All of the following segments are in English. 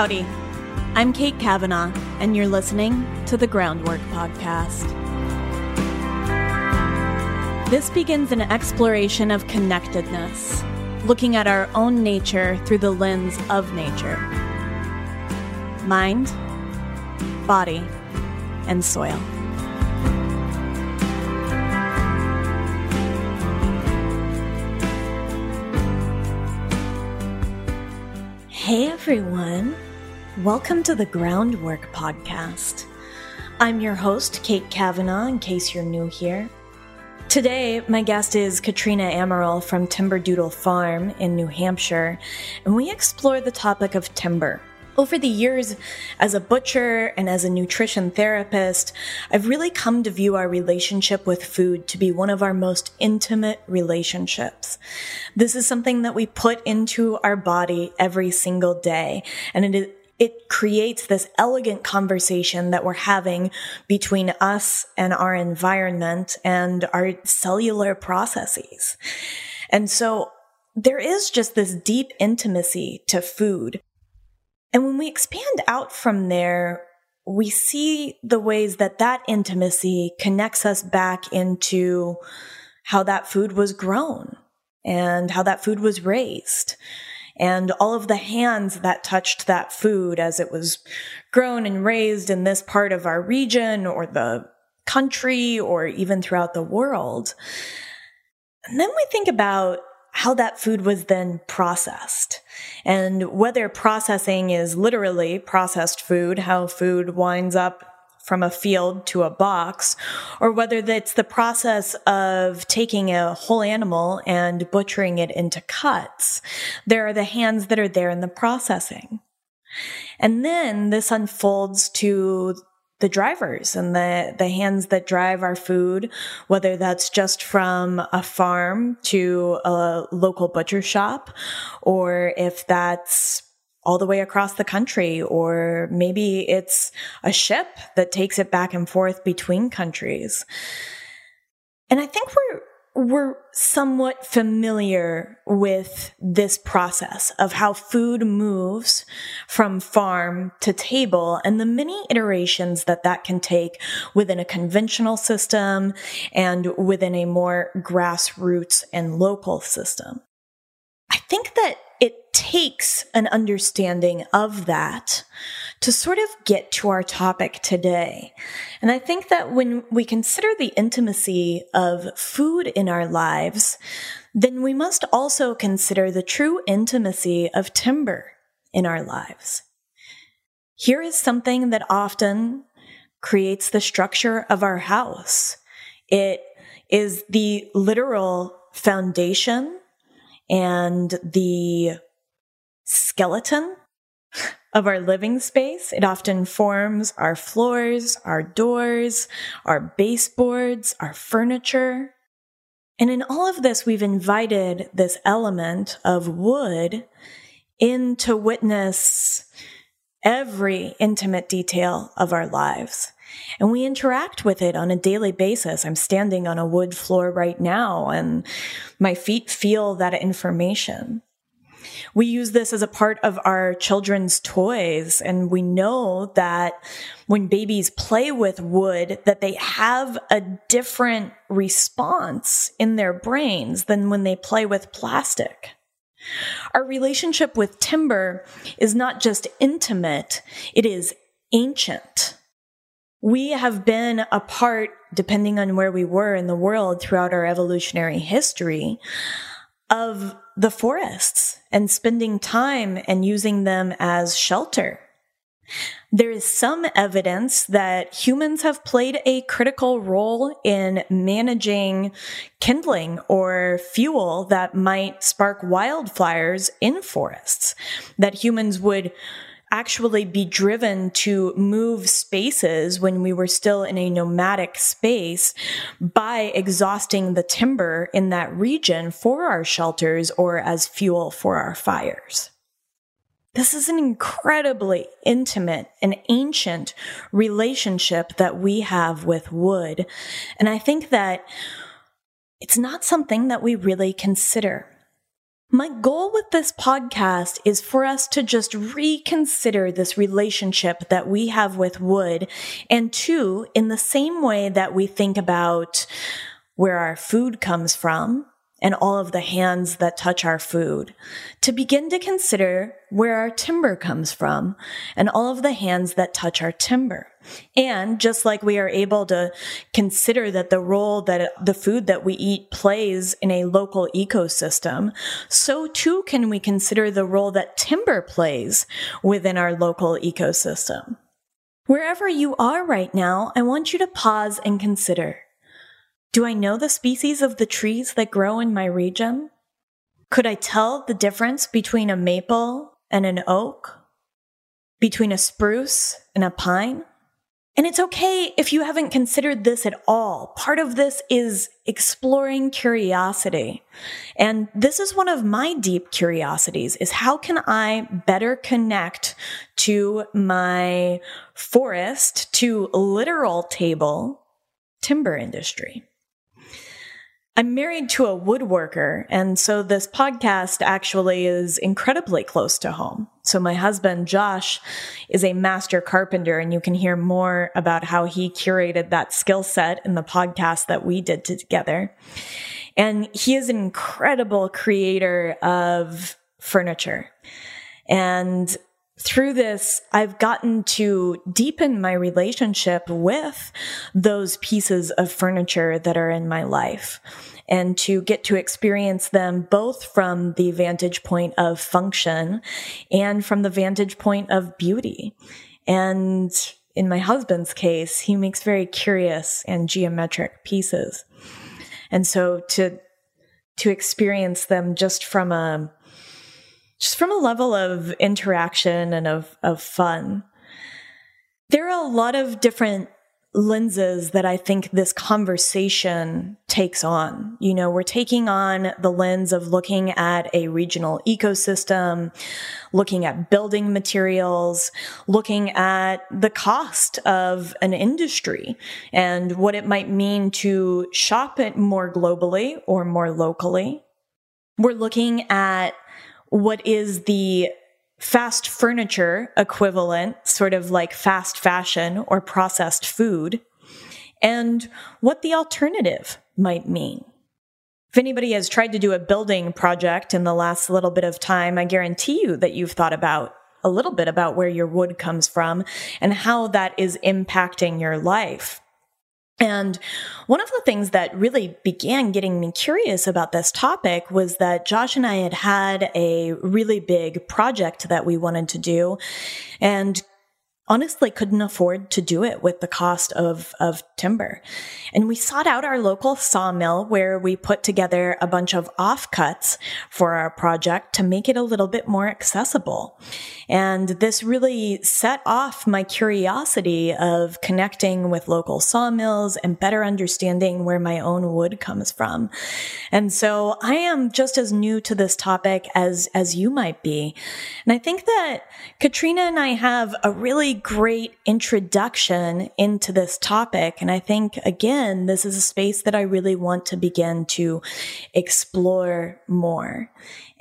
Howdy. I'm Kate Kavanaugh, and you're listening to the Groundwork Podcast. This begins an exploration of connectedness, looking at our own nature through the lens of nature mind, body, and soil. Hey everyone, welcome to the Groundwork Podcast. I'm your host, Kate Kavanaugh, in case you're new here. Today, my guest is Katrina Amaral from Timberdoodle Farm in New Hampshire, and we explore the topic of timber. Over the years, as a butcher and as a nutrition therapist, I've really come to view our relationship with food to be one of our most intimate relationships. This is something that we put into our body every single day, and it it creates this elegant conversation that we're having between us and our environment and our cellular processes. And so there is just this deep intimacy to food. And when we expand out from there, we see the ways that that intimacy connects us back into how that food was grown and how that food was raised and all of the hands that touched that food as it was grown and raised in this part of our region or the country or even throughout the world. And then we think about how that food was then processed and whether processing is literally processed food, how food winds up from a field to a box, or whether that's the process of taking a whole animal and butchering it into cuts. There are the hands that are there in the processing. And then this unfolds to the drivers and the, the hands that drive our food, whether that's just from a farm to a local butcher shop, or if that's all the way across the country, or maybe it's a ship that takes it back and forth between countries. And I think we're we're somewhat familiar with this process of how food moves from farm to table and the many iterations that that can take within a conventional system and within a more grassroots and local system. I think that it takes an understanding of that to sort of get to our topic today. And I think that when we consider the intimacy of food in our lives, then we must also consider the true intimacy of timber in our lives. Here is something that often creates the structure of our house. It is the literal foundation and the skeleton of our living space. It often forms our floors, our doors, our baseboards, our furniture. And in all of this, we've invited this element of wood in to witness every intimate detail of our lives. And we interact with it on a daily basis. I'm standing on a wood floor right now and my feet feel that information. We use this as a part of our children's toys and we know that when babies play with wood that they have a different response in their brains than when they play with plastic. Our relationship with timber is not just intimate, it is ancient. We have been a part, depending on where we were in the world throughout our evolutionary history, of the forests and spending time and using them as shelter. There is some evidence that humans have played a critical role in managing kindling or fuel that might spark wildfires in forests, that humans would actually be driven to move spaces when we were still in a nomadic space by exhausting the timber in that region for our shelters or as fuel for our fires. This is an incredibly intimate and ancient relationship that we have with wood. And I think that it's not something that we really consider. My goal with this podcast is for us to just reconsider this relationship that we have with wood. And two, in the same way that we think about where our food comes from and all of the hands that touch our food, to begin to consider where our timber comes from and all of the hands that touch our timber. And just like we are able to consider that the role that the food that we eat plays in a local ecosystem, so too can we consider the role that timber plays within our local ecosystem. Wherever you are right now, I want you to pause and consider do I know the species of the trees that grow in my region? Could I tell the difference between a maple and an oak? Between a spruce and a pine? And it's okay if you haven't considered this at all. Part of this is exploring curiosity. And this is one of my deep curiosities is how can I better connect to my forest, to literal table timber industry? I'm married to a woodworker, and so this podcast actually is incredibly close to home. So my husband, Josh, is a master carpenter, and you can hear more about how he curated that skill set in the podcast that we did together. And he is an incredible creator of furniture. And through this, I've gotten to deepen my relationship with those pieces of furniture that are in my life and to get to experience them both from the vantage point of function and from the vantage point of beauty. And in my husband's case, he makes very curious and geometric pieces. And so to, to experience them just from a, just from a level of interaction and of, of fun. There are a lot of different lenses that I think this conversation takes on. You know, we're taking on the lens of looking at a regional ecosystem, looking at building materials, looking at the cost of an industry and what it might mean to shop it more globally or more locally. We're looking at what is the fast furniture equivalent, sort of like fast fashion or processed food, and what the alternative might mean. If anybody has tried to do a building project in the last little bit of time, I guarantee you that you've thought about a little bit about where your wood comes from and how that is impacting your life. And one of the things that really began getting me curious about this topic was that Josh and I had had a really big project that we wanted to do. And honestly couldn't afford to do it with the cost of, of timber. And we sought out our local sawmill where we put together a bunch of offcuts for our project to make it a little bit more accessible. And this really set off my curiosity of connecting with local sawmills and better understanding where my own wood comes from. And so I am just as new to this topic as, as you might be. And I think that Katrina and I have a really great introduction into this topic. And I think, again, this is a space that I really want to begin to explore more.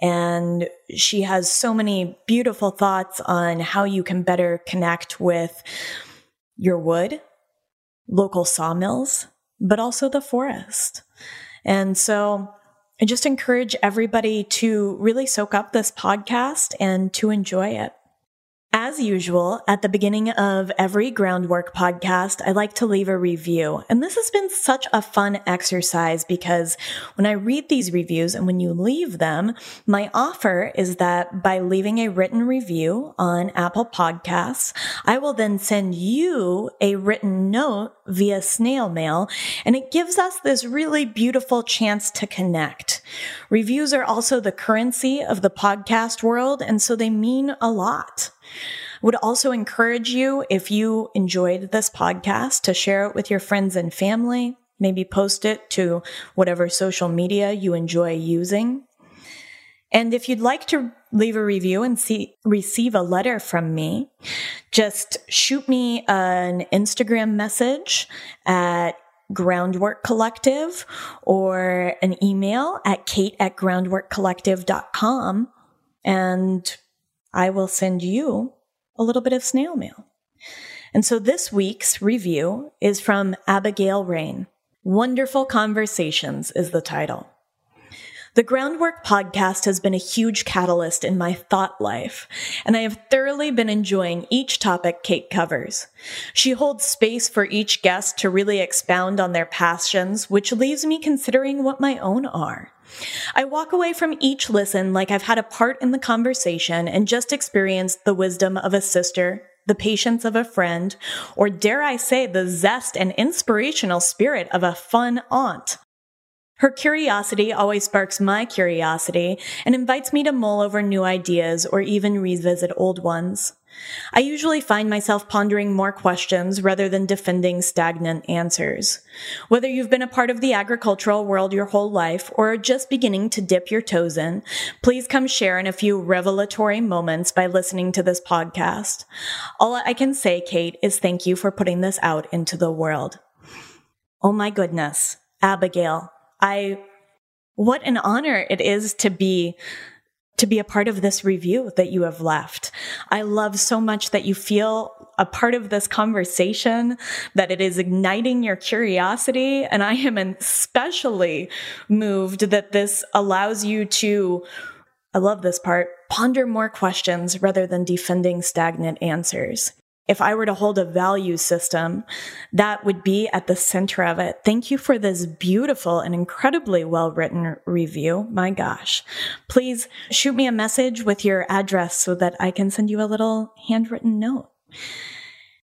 And she has so many beautiful thoughts on how you can better connect with your wood, local sawmills, but also the forest. And so I just encourage everybody to really soak up this podcast and to enjoy it. As usual, at the beginning of every groundwork podcast, I like to leave a review. And this has been such a fun exercise because when I read these reviews and when you leave them, my offer is that by leaving a written review on Apple Podcasts, I will then send you a written note via snail mail. And it gives us this really beautiful chance to connect. Reviews are also the currency of the podcast world. And so they mean a lot. Would also encourage you, if you enjoyed this podcast, to share it with your friends and family. Maybe post it to whatever social media you enjoy using. And if you'd like to leave a review and see, receive a letter from me, just shoot me an Instagram message at Groundwork Collective or an email at kate at groundworkcollective.com and I will send you a little bit of snail mail. And so this week's review is from Abigail Rain. Wonderful Conversations is the title. The Groundwork podcast has been a huge catalyst in my thought life, and I have thoroughly been enjoying each topic Kate covers. She holds space for each guest to really expound on their passions, which leaves me considering what my own are. I walk away from each listen like I've had a part in the conversation and just experienced the wisdom of a sister, the patience of a friend, or dare I say, the zest and inspirational spirit of a fun aunt. Her curiosity always sparks my curiosity and invites me to mull over new ideas or even revisit old ones. I usually find myself pondering more questions rather than defending stagnant answers. Whether you've been a part of the agricultural world your whole life or are just beginning to dip your toes in, please come share in a few revelatory moments by listening to this podcast. All I can say, Kate, is thank you for putting this out into the world. Oh my goodness. Abigail, I, what an honor it is to be to be a part of this review that you have left. I love so much that you feel a part of this conversation, that it is igniting your curiosity. And I am especially moved that this allows you to, I love this part, ponder more questions rather than defending stagnant answers if I were to hold a value system, that would be at the center of it. Thank you for this beautiful and incredibly well written review. My gosh. Please shoot me a message with your address so that I can send you a little handwritten note.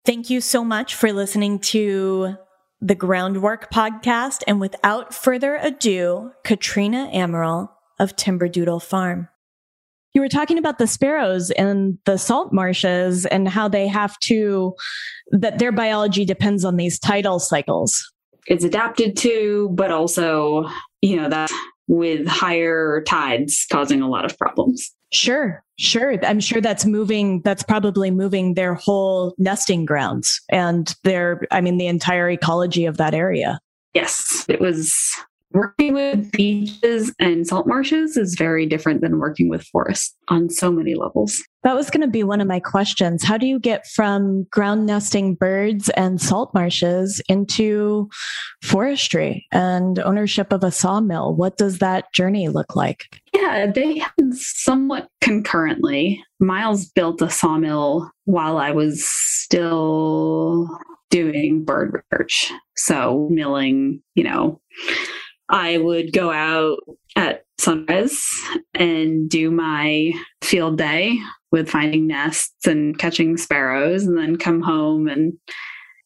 Thank you so much for listening to the Groundwork podcast. And without further ado, Katrina Amaral of Timberdoodle Farm. You were talking about the sparrows and the salt marshes and how they have to, that their biology depends on these tidal cycles. It's adapted to, but also, you know, that with higher tides causing a lot of problems. Sure, sure. I'm sure that's moving, that's probably moving their whole nesting grounds and their, I mean, the entire ecology of that area. Yes, it was working with beaches and salt marshes is very different than working with forests on so many levels. That was going to be one of my questions. How do you get from ground nesting birds and salt marshes into forestry and ownership of a sawmill? What does that journey look like? Yeah, they happened somewhat concurrently. Miles built a sawmill while I was still doing bird research. So, milling, you know, I would go out at sunrise and do my field day with finding nests and catching sparrows, and then come home and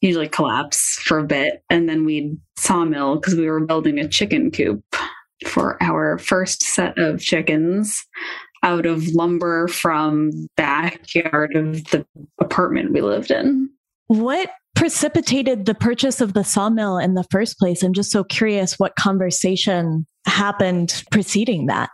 usually collapse for a bit. And then we'd sawmill because we were building a chicken coop for our first set of chickens out of lumber from backyard of the apartment we lived in. What precipitated the purchase of the sawmill in the first place? I'm just so curious what conversation happened preceding that.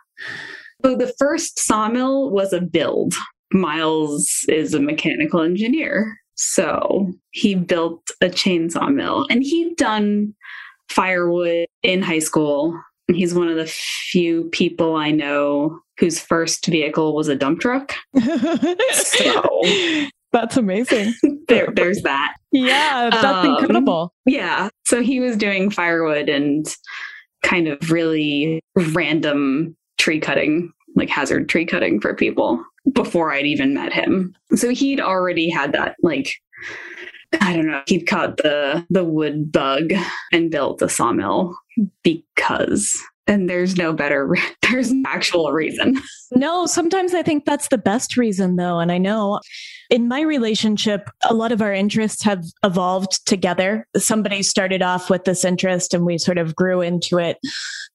So the first sawmill was a build. Miles is a mechanical engineer. So he built a chainsaw mill and he'd done firewood in high school. He's one of the few people I know whose first vehicle was a dump truck. so that's amazing. there, there's that. Yeah, that's um, incredible. Yeah. So he was doing firewood and kind of really random tree cutting, like hazard tree cutting for people before I'd even met him. So he'd already had that like I don't know, he'd caught the the wood bug and built the sawmill because and there's no better there's no actual reason. No sometimes i think that's the best reason though and i know in my relationship a lot of our interests have evolved together. Somebody started off with this interest and we sort of grew into it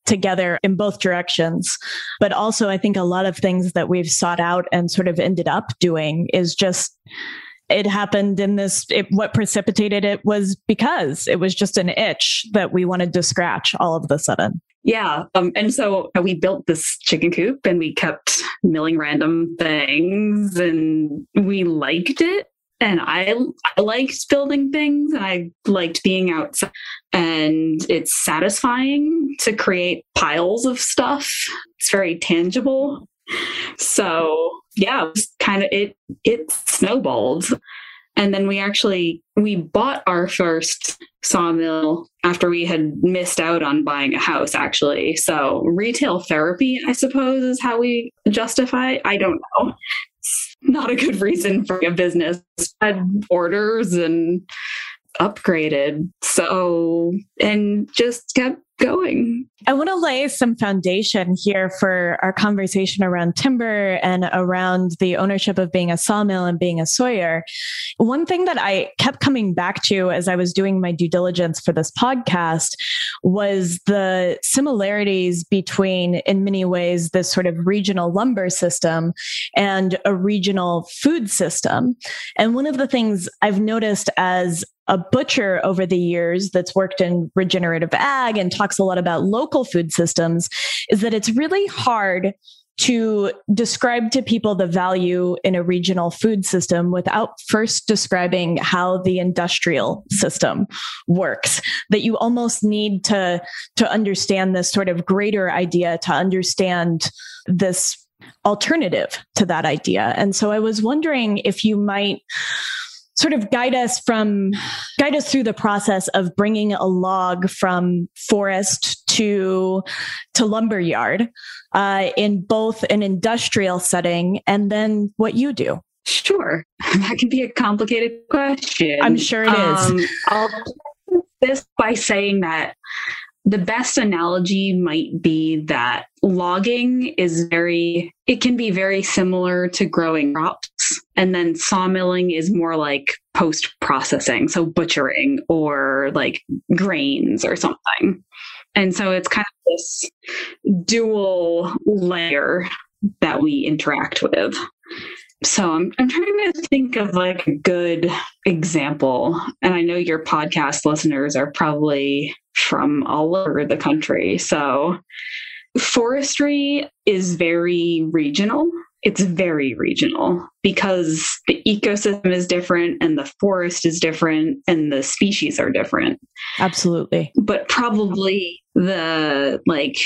together in both directions. But also i think a lot of things that we've sought out and sort of ended up doing is just it happened in this it, what precipitated it was because it was just an itch that we wanted to scratch all of the sudden yeah um, and so we built this chicken coop and we kept milling random things and we liked it and I I liked building things and I liked being outside and it's satisfying to create piles of stuff. It's very tangible. So yeah, it kind of it it snowballed. And then we actually we bought our first sawmill after we had missed out on buying a house actually. So retail therapy, I suppose, is how we justify. I don't know it's not a good reason for a business. Had orders and upgraded. So, and just kept going. I want to lay some foundation here for our conversation around timber and around the ownership of being a sawmill and being a sawyer. One thing that I kept coming back to as I was doing my due diligence for this podcast was the similarities between, in many ways, this sort of regional lumber system and a regional food system. And one of the things I've noticed as a butcher over the years that's worked in regenerative ag and talks a lot about local food systems is that it's really hard to describe to people the value in a regional food system without first describing how the industrial system works that you almost need to to understand this sort of greater idea to understand this alternative to that idea. And so i was wondering if you might sort of guide us from guide us through the process of bringing a log from forest to to lumber yard uh, in both an industrial setting and then what you do sure that can be a complicated question i'm sure it is. Um, i'll this by saying that the best analogy might be that logging is very, it can be very similar to growing crops. And then sawmilling is more like post processing, so butchering or like grains or something. And so it's kind of this dual layer that we interact with. So I'm, I'm trying to think of like a good example. And I know your podcast listeners are probably from all over the country. So forestry is very regional. It's very regional because the ecosystem is different and the forest is different and the species are different. Absolutely. But probably the like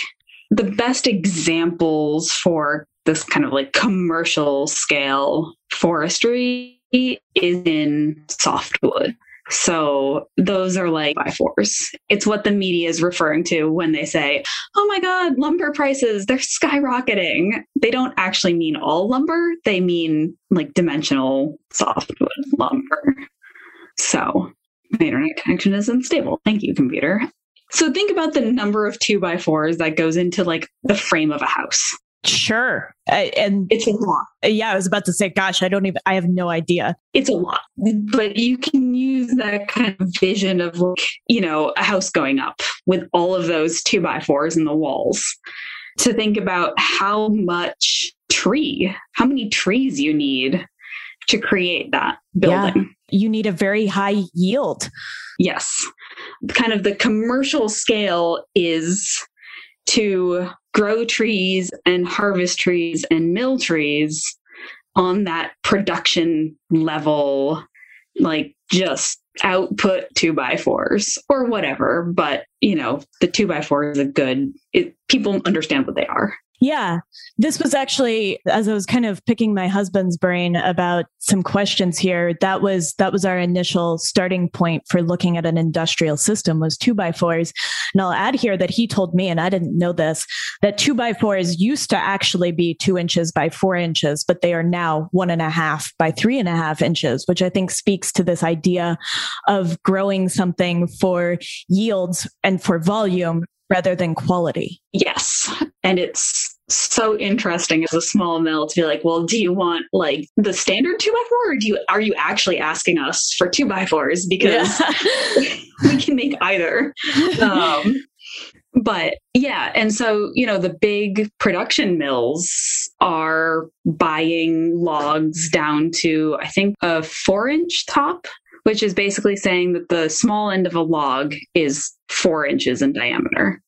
the best examples for this kind of like commercial scale forestry is in softwood. So those are like by fours. It's what the media is referring to when they say, oh my God, lumber prices, they're skyrocketing. They don't actually mean all lumber, they mean like dimensional softwood lumber. So my internet connection is unstable. Thank you, computer. So think about the number of two by fours that goes into like the frame of a house. Sure. and it's a lot. Yeah, I was about to say, gosh, I don't even, I have no idea. It's a lot. But you can use that kind of vision of like, you know, a house going up with all of those two by fours in the walls to think about how much tree, how many trees you need to create that building. Yeah, you need a very high yield. Yes. Kind of the commercial scale is to grow trees and harvest trees and mill trees on that production level, like just output two by fours or whatever. But, you know, the two by four is a good, it, people understand what they are. Yeah. This was actually as I was kind of picking my husband's brain about some questions here, that was that was our initial starting point for looking at an industrial system was two by fours. And I'll add here that he told me, and I didn't know this, that two by fours used to actually be two inches by four inches, but they are now one and a half by three and a half inches, which I think speaks to this idea of growing something for yields and for volume rather than quality. Yes. And it's so interesting as a small mill to be like, well, do you want like the standard two by four or do you are you actually asking us for two by fours? Because yeah. we can make either. Um, but yeah, and so, you know, the big production mills are buying logs down to, I think, a four inch top which is basically saying that the small end of a log is four inches in diameter.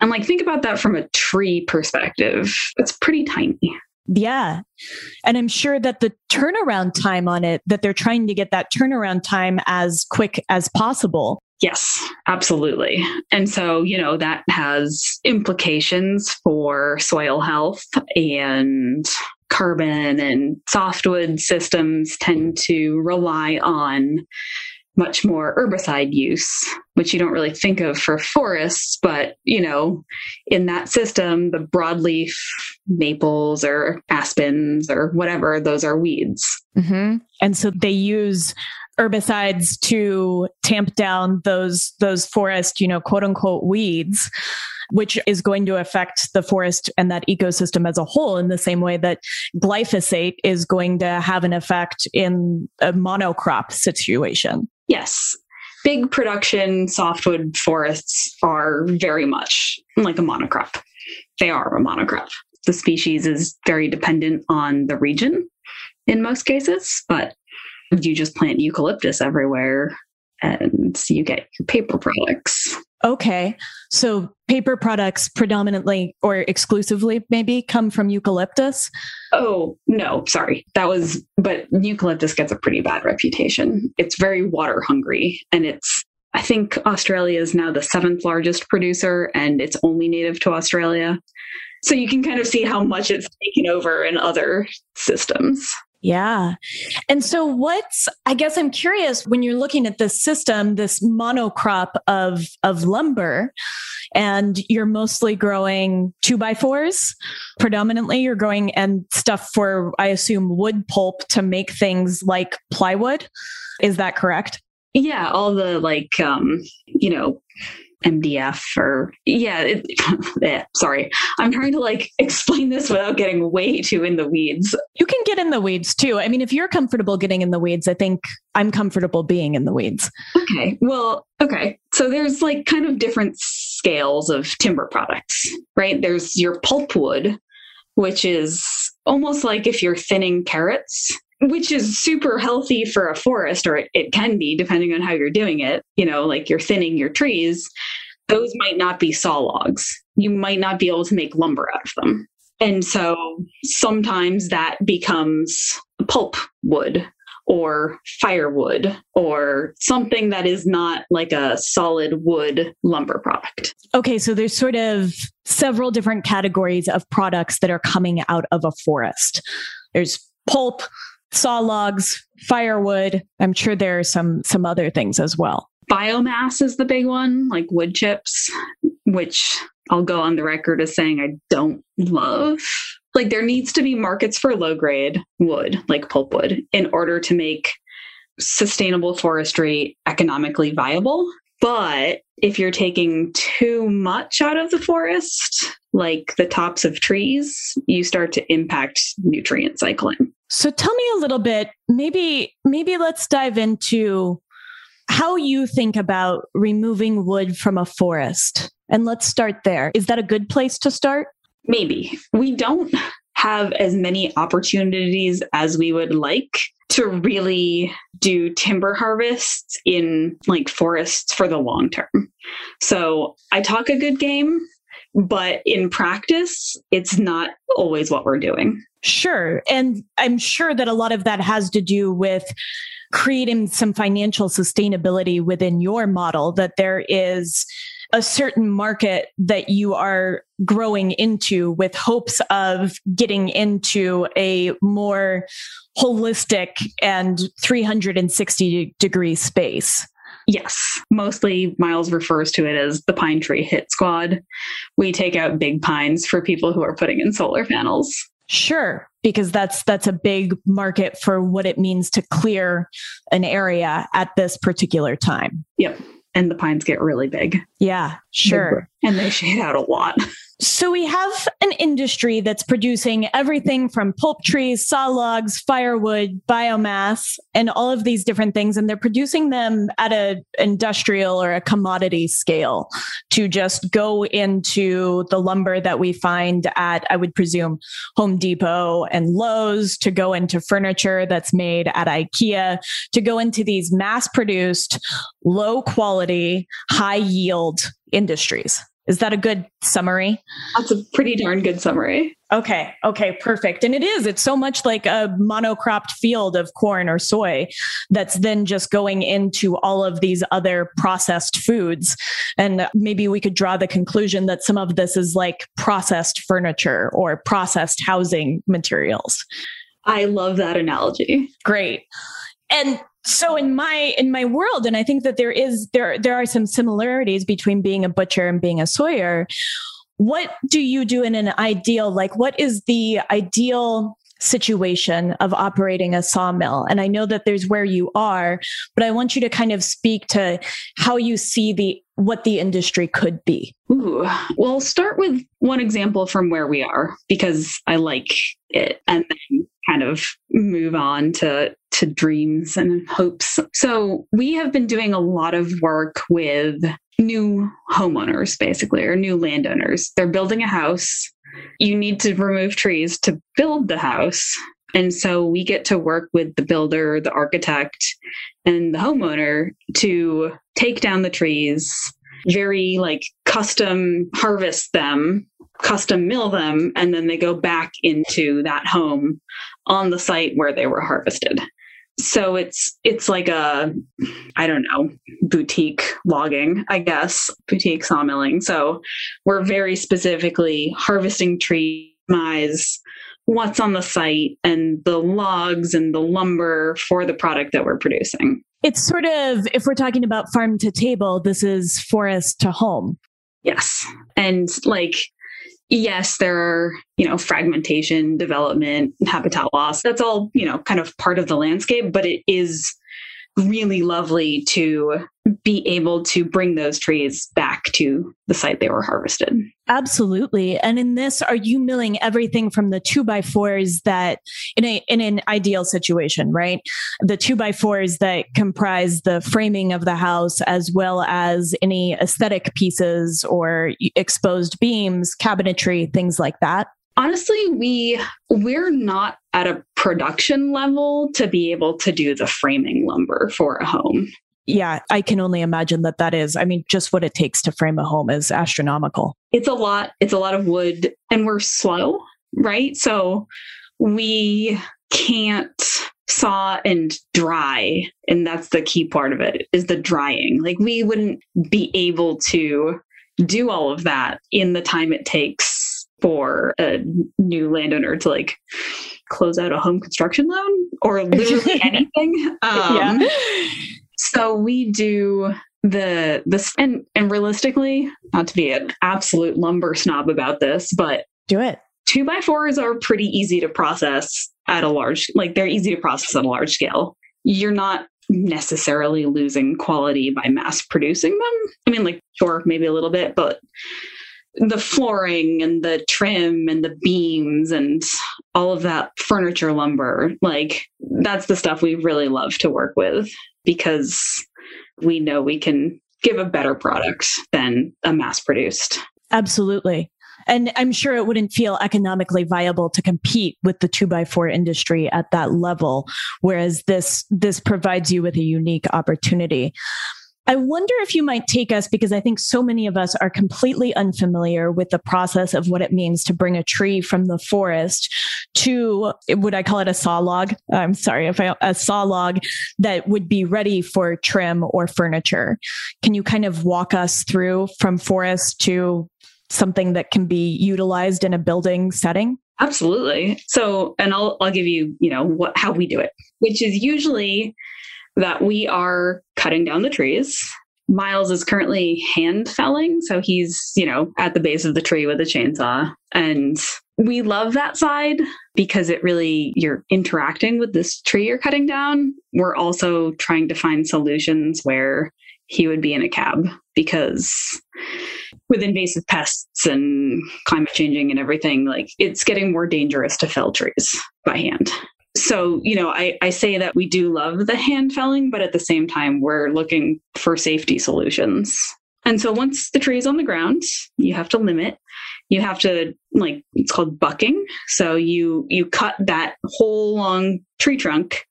And like, think about that from a tree perspective. It's pretty tiny. Yeah. And I'm sure that the turnaround time on it, that they're trying to get that turnaround time as quick as possible. Yes, absolutely. And so, you know, that has implications for soil health and carbon and softwood systems tend to rely on much more herbicide use, which you don't really think of for forests. But, you know, in that system, the broadleaf maples or aspens or whatever, those are weeds. Mm-hmm. And so they use herbicides to tamp down those those forest you know quote unquote weeds which is going to affect the forest and that ecosystem as a whole in the same way that glyphosate is going to have an effect in a monocrop situation Yes. Big production softwood forests are very much like a monocrop. They are a monocrop. The species is very dependent on the region in most cases, but you just plant eucalyptus everywhere and you get your paper products. Okay. So paper products predominantly or exclusively maybe come from eucalyptus? Oh, no, sorry. That was, but eucalyptus gets a pretty bad reputation. It's very water hungry and it's, I think Australia is now the seventh largest producer and it's only native to Australia. So you can kind of see how much it's taken over in other systems. Yeah. And so what's I guess I'm curious when you're looking at this system, this monocrop of of lumber, and you're mostly growing two by fours, predominantly you're growing and stuff for I assume wood pulp to make things like plywood. Is that correct? Yeah, all the like um, you know, MDF or yeah, it, eh, sorry. I'm trying to like explain this without getting way too in the weeds. You can get in the weeds too. I mean, if you're comfortable getting in the weeds, I think I'm comfortable being in the weeds. Okay. Well, okay. So there's like kind of different scales of timber products, right? There's your pulpwood, which is almost like if you're thinning carrots which is super healthy for a forest, or it, it, can be depending on how you're doing it. You know, like you're thinning your trees, those might not be saw logs. You might not be able to make lumber out of them. And so sometimes that becomes pulp wood or firewood or something that is not like a solid wood lumber product. Okay, so there's sort of several different categories of products that are coming out of a forest. There's pulp, saw logs, firewood. I'm sure there are some some other things as well. Biomass is the big one, like wood chips, which I'll go on the record as saying I don't love. Like there needs to be markets for low grade wood, like pulpwood, in order to make sustainable forestry economically viable. But if you're taking too much out of the forest, like the tops of trees, you start to impact nutrient cycling. So tell me a little bit, maybe maybe let's dive into how you think about removing wood from a forest. And let's start there. Is that a good place to start? Maybe. We don't have as many opportunities as we would like to really do timber harvests in like forests for the long term. So I talk a good game, but in practice, it's not always what we're doing. Sure. And I'm sure that a lot of that has to do with creating some financial sustainability within your model, that there is a certain market that you are growing into with hopes of getting into a more holistic and 360 degree space. Yes, mostly Miles refers to it as the pine tree hit squad. We take out big pines for people who are putting in solar panels. Sure, because that's that's a big market for what it means to clear an area at this particular time. Yep. And the pines get really big. Yeah, sure. And they shade out a lot. So we have an industry that's producing everything from pulp trees, saw logs, firewood, biomass, and all of these different things. And they're producing them at an industrial or a commodity scale to just go into the lumber that we find at, I would presume, Home Depot and Lowe's, to go into furniture that's made at IKEA, to go into these mass produced, low quality, high yield industries. Is that a good summary? That's a pretty darn good summary. Okay. Okay. Perfect. And it is. It's so much like a monocropped field of corn or soy that's then just going into all of these other processed foods. And maybe we could draw the conclusion that some of this is like processed furniture or processed housing materials. I love that analogy. Great. And so in my in my world and i think that there is there there are some similarities between being a butcher and being a sawyer what do you do in an ideal like what is the ideal situation of operating a sawmill and i know that there's where you are but i want you to kind of speak to how you see the what the industry could be Ooh. well start with one example from where we are because i like it and then kind of move on to to dreams and hopes. So we have been doing a lot of work with new homeowners basically or new landowners. They're building a house. You need to remove trees to build the house. And so we get to work with the builder, the architect, and the homeowner to take down the trees, very like custom harvest them custom mill them and then they go back into that home on the site where they were harvested. So it's it's like a i don't know boutique logging i guess boutique sawmilling. So we're very specifically harvesting trees what's on the site and the logs and the lumber for the product that we're producing. It's sort of if we're talking about farm to table this is forest to home. Yes. And like yes, there are, you know, fragmentation, development, habitat loss. That's all, you know, kind of part of the landscape, but it is really lovely to be able to bring those trees back to the site they were harvested. Absolutely. And in this, are you milling everything from the two by fours that in a in an ideal situation, right? The two by fours that comprise the framing of the house as well as any aesthetic pieces or exposed beams, cabinetry, things like that? Honestly we we're not at a production level to be able to do the framing lumber for a home. Yeah i can only imagine that that is i mean just what it takes to frame a home is astronomical. It's a lot it's a lot of wood and we're slow right? So we can't saw and dry and that's the key part of it is the drying. Like we wouldn't be able to do all of that in the time it takes for a new landowner to like close out a home construction loan or literally anything. Um, yeah. So we do the this and and realistically, not to be an absolute lumber snob about this, but do it. Two by fours are pretty easy to process at a large like they're easy to process at a large scale. You're not necessarily losing quality by mass producing them. I mean, like, sure, maybe a little bit, but the flooring and the trim and the beams and all of that furniture lumber like that's the stuff we really love to work with because we know we can give a better product than a mass produced. Absolutely. And i'm sure it wouldn't feel economically viable to compete with the 2 by 4 industry at that level whereas this this provides you with a unique opportunity I wonder if you might take us because I think so many of us are completely unfamiliar with the process of what it means to bring a tree from the forest to would I call it a saw log? I'm sorry if I a saw log that would be ready for trim or furniture. Can you kind of walk us through from forest to something that can be utilized in a building setting? Absolutely. So, and I'll I'll give you, you know, what how we do it, which is usually that we are cutting down the trees. Miles is currently hand felling, so he's, you know, at the base of the tree with a chainsaw. And we love that side because it really, you're interacting with this tree you're cutting down. We're also trying to find solutions where he would be in a cab because with invasive pests and climate changing and everything, like it's getting more dangerous to fell trees by hand so you know I, I say that we do love the hand felling but at the same time we're looking for safety solutions. And so once the tree is on the ground you have to limit. You have to like it's called bucking. So you you cut that whole long tree trunk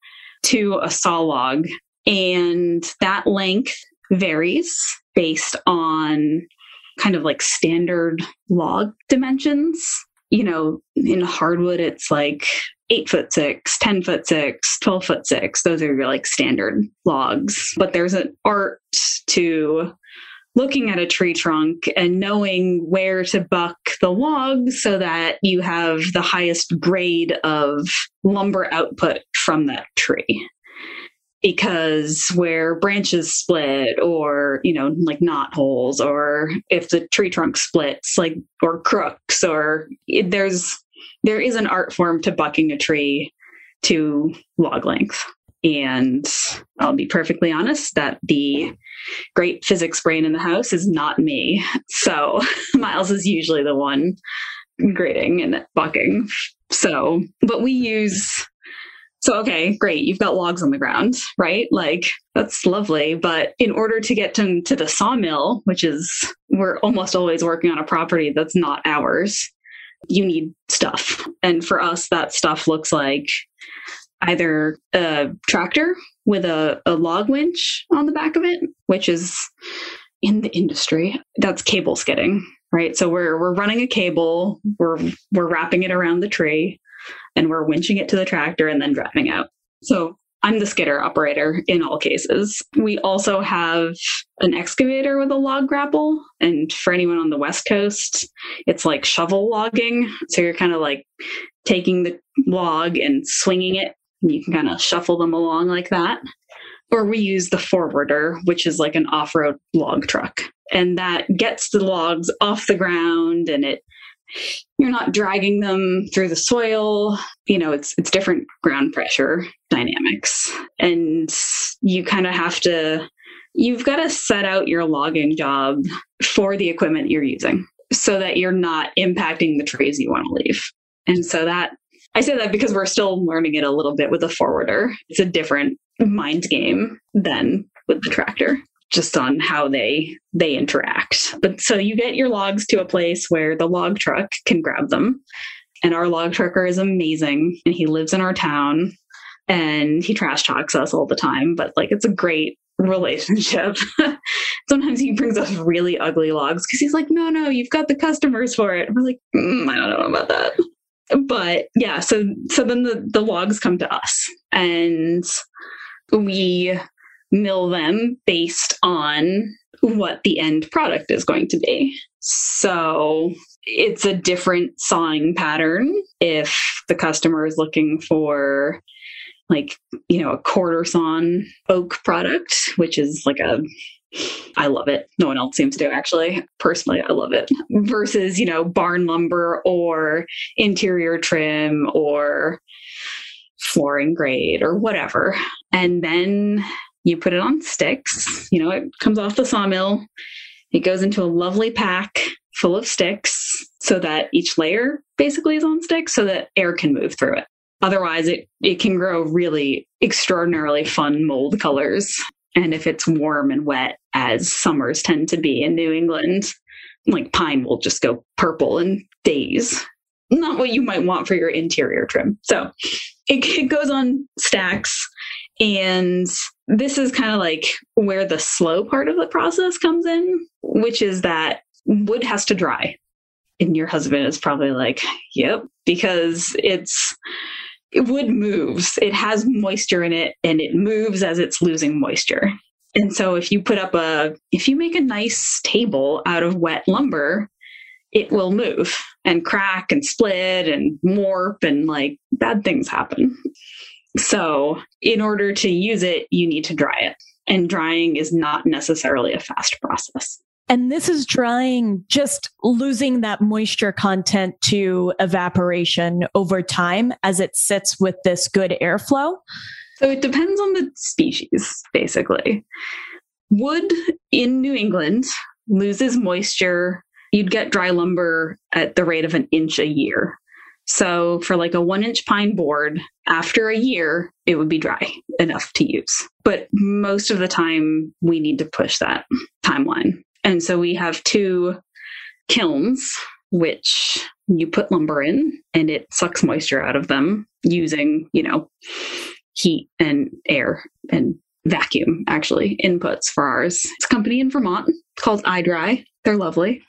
to a saw log and that length varies based on kind of like standard log dimensions. You know, in hardwood, it's like eight foot six, 10 foot six, 12 foot six. Those are your like standard logs. But there's an art to looking at a tree trunk and knowing where to buck the logs so that you have the highest grade of lumber output from that tree because where branches split or you know like knot holes or if the tree trunk splits like or crooks or there's there is an art form to bucking a tree to log length and i'll be perfectly honest that the great physics brain in the house is not me so miles is usually the one grading and bucking so but we use so, okay, great. You've got logs on the ground, right? Like, that's lovely. But in order to get to, to the sawmill, which is, we're almost always working on a property that's not ours, you need stuff. And for us, that stuff looks like either a tractor with a, a log winch on the back of it, which is in the industry, that's cable skidding, right? So we're we're running a cable, we're we're wrapping it around the tree and we're winching it to the tractor and then driving out. So I'm the skidder operator in all cases. We also have an excavator with a log grapple. And for anyone on the West Coast, it's like shovel logging. So you're kind of like taking the log and swinging it. And you can kind of shuffle them along like that. Or we use the forwarder, which is like an off road log truck. And that gets the logs off the ground and it you're not dragging them through the soil. You know it's it's different ground pressure dynamics. And you kind of have to you've got to set out your logging job for the equipment you're using so that you're not impacting the trees you want to leave. And so that i say that because we're still learning it a little bit with a forwarder. It's a different mind game than with the tractor just on how they they interact. But so you get your logs to a place where the log truck can grab them. And our log trucker is amazing and he lives in our town and he trash talks us all the time, but like it's a great relationship. Sometimes he brings us really ugly logs because he's like, no, no, you've got the customers for it. And we're like, mm, I don't know about that. But yeah, so so then the, the logs come to us and we mill them based on what the end product is going to be. So it's a different sawing pattern if the customer is looking for like you know a quarter sawn oak product which is like a I love it. No one else seems to actually. Personally, I love it. Versus, you know, barn lumber or interior trim or flooring grade or whatever. And then you put it on sticks. You know, it comes off the sawmill. It goes into a lovely pack full of sticks so that each layer basically is on sticks so that air can move through it. Otherwise, it, it can grow really extraordinarily fun mold colors. And if it's warm and wet, as summers tend to be in New England, like pine will just go purple in days. Not what you might want for your interior trim. So it, it goes on stacks and this is kind of like where the slow part of the process comes in, which is that wood has to dry. And your husband is probably like, yep, because it's wood moves. It has moisture in it and it moves as it's losing moisture. And so if you put up a if you make a nice table out of wet lumber, it will move and crack and split and warp and like bad things happen. So, in order to use it, you need to dry it. And drying is not necessarily a fast process. And this is drying, just losing that moisture content to evaporation over time as it sits with this good airflow. So it depends on the species, basically. Wood in New England loses moisture. You'd get dry lumber at the rate of an inch a year. So for like a one inch pine board, after a year, it would be dry enough to use. But most of the time, we need to push that timeline. And so we have two kilns, which you put lumber in and it sucks moisture out of them using, you know, heat and air and vacuum actually inputs for ours. It's a company in Vermont called iDry they're lovely.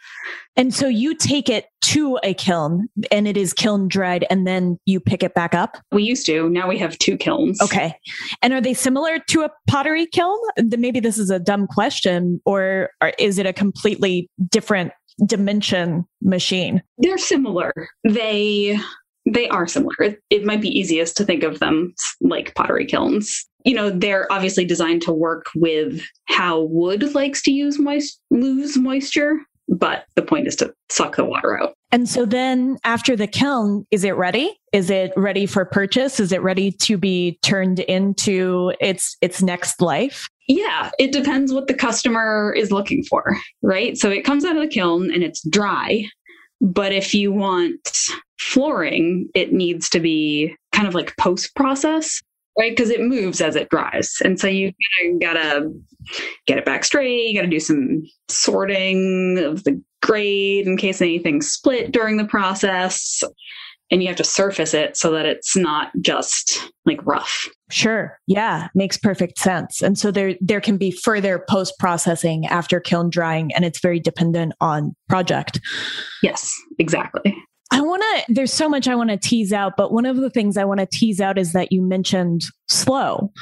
And so you take it to a kiln and it is kiln dried and then you pick it back up? We used to. Now we have two kilns. Okay. And are they similar to a pottery kiln? Maybe this is a dumb question, or, is it a completely different dimension machine? They're similar. They they are similar. It might be easiest to think of them like pottery kilns. You know, they're obviously designed to work with how wood likes to use moist lose moisture but the point is to suck the water out. And so then after the kiln, is it ready? Is it ready for purchase? Is it ready to be turned into its its next life? Yeah, it depends what the customer is looking for, right? So it comes out of the kiln and it's dry. But if you want flooring, it needs to be kind of like post process right? Because it moves as it dries. And so you gotta get it back straight. You gotta do some sorting of the grade in case anything split during the process. And you have to surface it so that it's not just like rough. Sure. Yeah, makes perfect sense. And so there there can be further post processing after kiln drying and it's very dependent on project. Yes, exactly. I want to, there's so much I want to tease out, but one of the things I want to tease out is that you mentioned slow.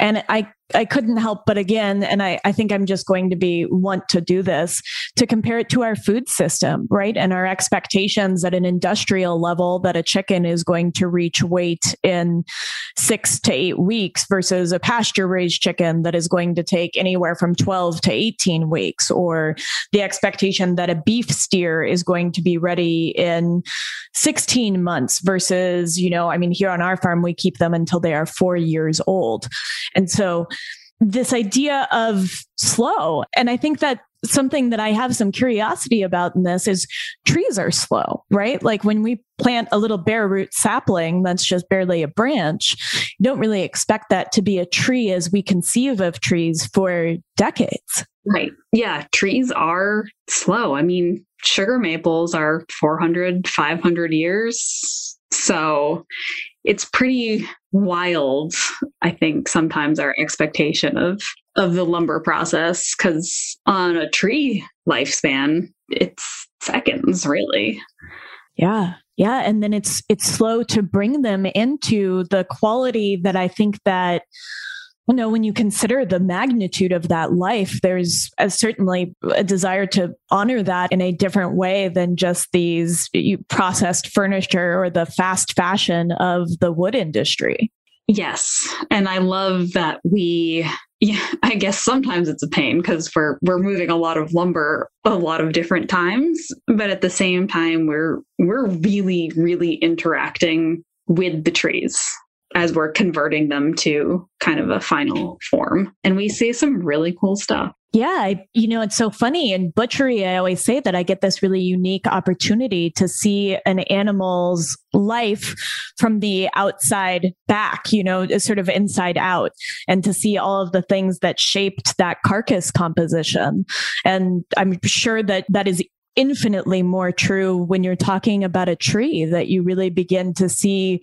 And I I couldn't help but again, and I, I think I'm just going to be want to do this to compare it to our food system, right? And our expectations at an industrial level that a chicken is going to reach weight in six to eight weeks versus a pasture raised chicken that is going to take anywhere from 12 to 18 weeks, or the expectation that a beef steer is going to be ready in 16 months versus, you know, I mean, here on our farm, we keep them until they are four years old. And so this idea of slow. And I think that something that I have some curiosity about in this is trees are slow, right? Like when we plant a little bare root sapling that's just barely a branch, you don't really expect that to be a tree as we conceive of trees for decades. Right. Yeah. Trees are slow. I mean, sugar maples are 400, 500 years. So it's pretty wild i think sometimes our expectation of of the lumber process because on a tree lifespan it's seconds really. Yeah yeah and then it's it's slow to bring them into the quality that i think that you know, when you consider the magnitude of that life, there's a, certainly a desire to honor that in a different way than just these processed furniture or the fast fashion of the wood industry. Yes. And I love that we yeah, I guess sometimes it's a pain because we're we're moving a lot of lumber a lot of different times, but at the same time we're we're really really interacting with the trees as we're converting them to kind of a final form. And we see some really cool stuff. Yeah, I, you know, it's so funny. In butchery, I always say that I get this really unique opportunity to see an animal's life from the outside back, you know, uh, sort of inside out, and to see all of the things that shaped that carcass composition. And I'm sure that that is infinitely more true when you're talking about a tree, that you really begin to see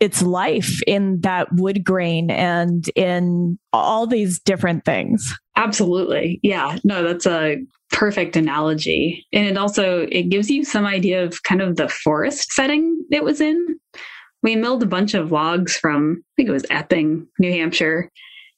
its life in that wood grain and in all these different things. Absolutely. Yeah. No, that's a perfect analogy. And it also it gives you some idea of kind of the forest setting it was in. We milled a bunch of logs from I think it was Epping, New Hampshire.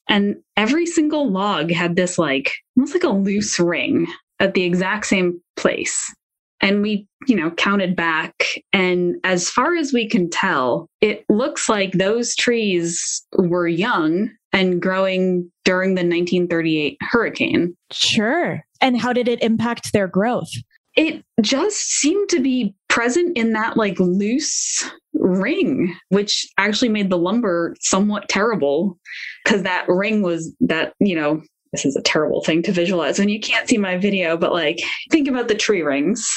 And every single log had this like almost like a loose ring at the exact same place and we you know counted back. And as far as we can tell it looks like those trees were young and growing during the 1938 hurricane. Sure. And how did it impact their growth? It just seemed to be present in that like loose ring which actually made the lumber somewhat terrible because that ring was that you know this is a terrible thing to visualize when you can't see my video, but like think about the tree rings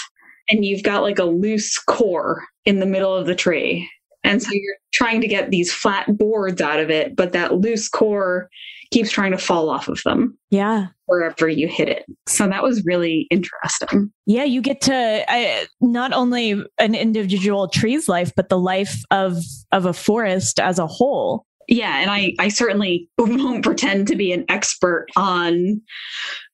and you've got like a loose core in the middle of the tree. And so you're trying to get these flat boards out of it, but that loose core keeps trying to fall off of them. Yeah. Wherever you hit it. So that was really interesting. Yeah, you get to uh, not only an individual tree's life, but the life of of a forest as a whole. Yeah, and I I certainly won't pretend to be an expert on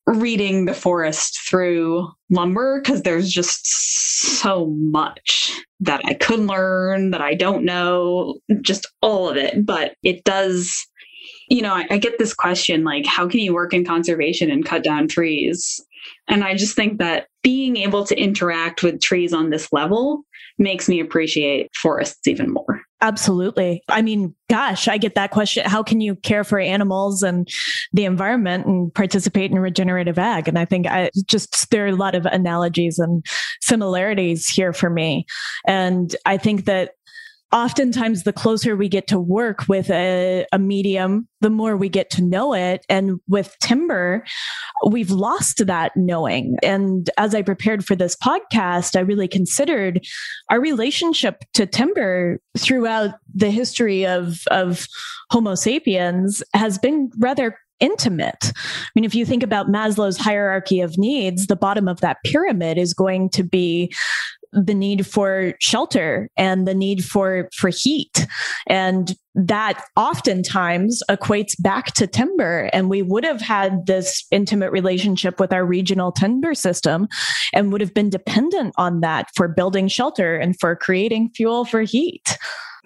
reading the forest through lumber because there's just so much that I could learn that I don't know, just all of it. But it does, you know, I, I get this question like, how can you work in conservation and cut down trees? And I just think that being able to interact with trees on this level makes me appreciate forests even more. Absolutely. I mean, gosh, I get that question. How can you care for animals and the environment and participate in regenerative ag? And I think I just, there are a lot of analogies and similarities here for me. And I think that oftentimes the closer we get to work with a, a, medium the more we get to know it and with timber we've lost that knowing and as i prepared for this podcast i really considered our relationship to timber throughout the history of of homo sapiens has been rather intimate. I mean, if you think about Maslow's hierarchy of needs, the bottom of that pyramid is going to be the need for shelter and the need for for heat. And that oftentimes equates back to timber. And we would have had this intimate relationship with our regional timber system and would have been dependent on that for building shelter and for creating fuel for heat.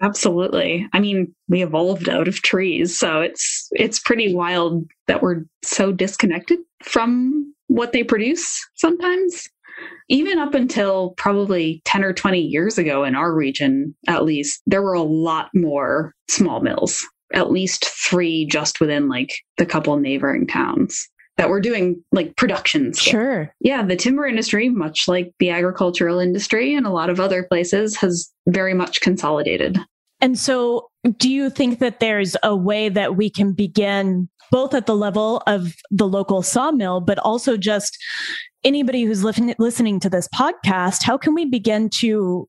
Absolutely. I mean we evolved out of trees so it's it's pretty wild that we're so disconnected from what they produce sometimes even up until probably 10 or 20 years ago in our region, at least, there were a lot more small mills, at least three just within like the couple neighboring towns that were doing like production. Sure. Yeah, the timber industry, much like the agricultural industry and a lot of other places, has very much consolidated. And so, do you think that there's a way that we can begin both at the level of the local sawmill, but also just anybody who's li- listening to this podcast, how can we begin to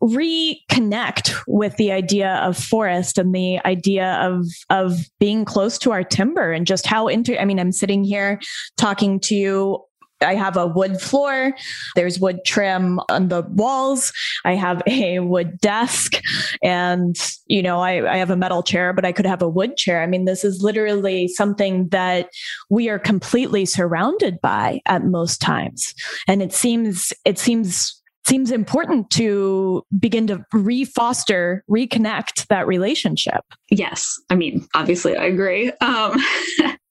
reconnect with the idea of forest and the idea of of being close to our timber and just how into I mean I'm sitting here talking to you I have a wood floor. There's wood trim on the walls. I have a wood desk and, you know, I, I, have a metal chair, but I could have a wood chair. I mean, this is literally something that we are completely surrounded by at most times. And it seems, it seems, seems important to begin to refoster, reconnect that relationship. Yes. I mean, obviously I agree. Um,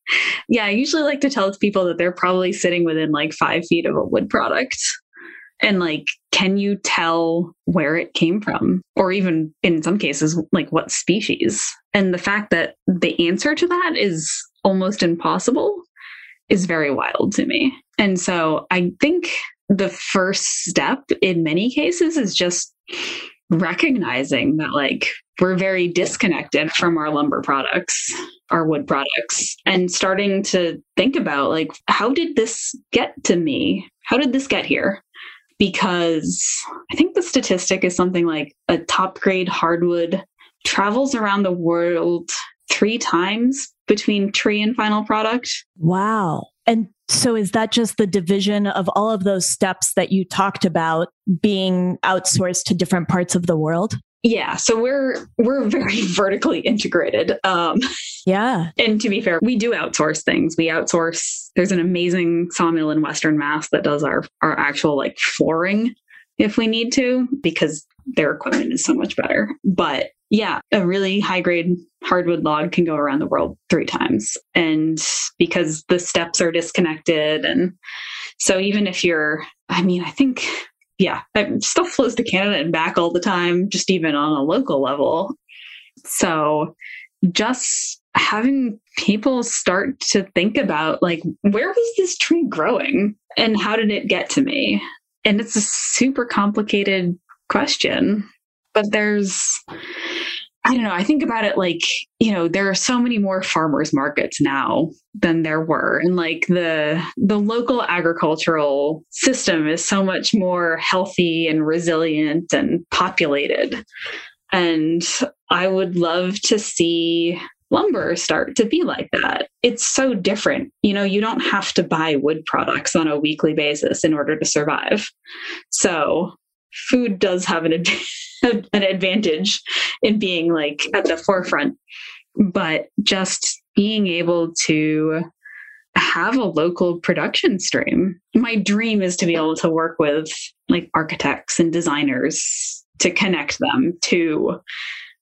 yeah, I usually like to tell people that they're probably sitting within like five feet of a wood product. And like, can you tell where it came from? Or even in some cases, like what species? And the fact that the answer to that is almost impossible is very wild to me. And so I think the first step in many cases is just recognizing that like we're very disconnected from our lumber products our wood products and starting to think about like how did this get to me? How did this get here? Because i think the statistic is something like a top grade hardwood travels around the world three times between tree and final product. Wow and so is that just the division of all of those steps that you talked about being outsourced to different parts of the world? Yeah, so we're we're very vertically integrated. Um, yeah, and to be fair, we do outsource things. We outsource. There's an amazing sawmill in Western Mass that does our our actual like flooring if we need to because their equipment is so much better. But yeah, a really high grade hardwood log can go around the world three times. And because the steps are disconnected. And so even if you're, I mean, I think, yeah, stuff flows to Canada and back all the time, just even on a local level. So just having people start to think about like, where was this tree growing and how did it get to me? And it's a super complicated question but there's I don't know. I think about it like, you know, there are so many more farmers markets now than there were. And like the the local agricultural system is so much more healthy and resilient and populated. And I would love to see lumber start to be like that. It's so different. You know, you don't have to buy wood products on a weekly basis in order to survive. So food does have an an advantage in being like at the forefront but just being able to have a local production stream. My dream is to be able to work with like architects and designers to connect them to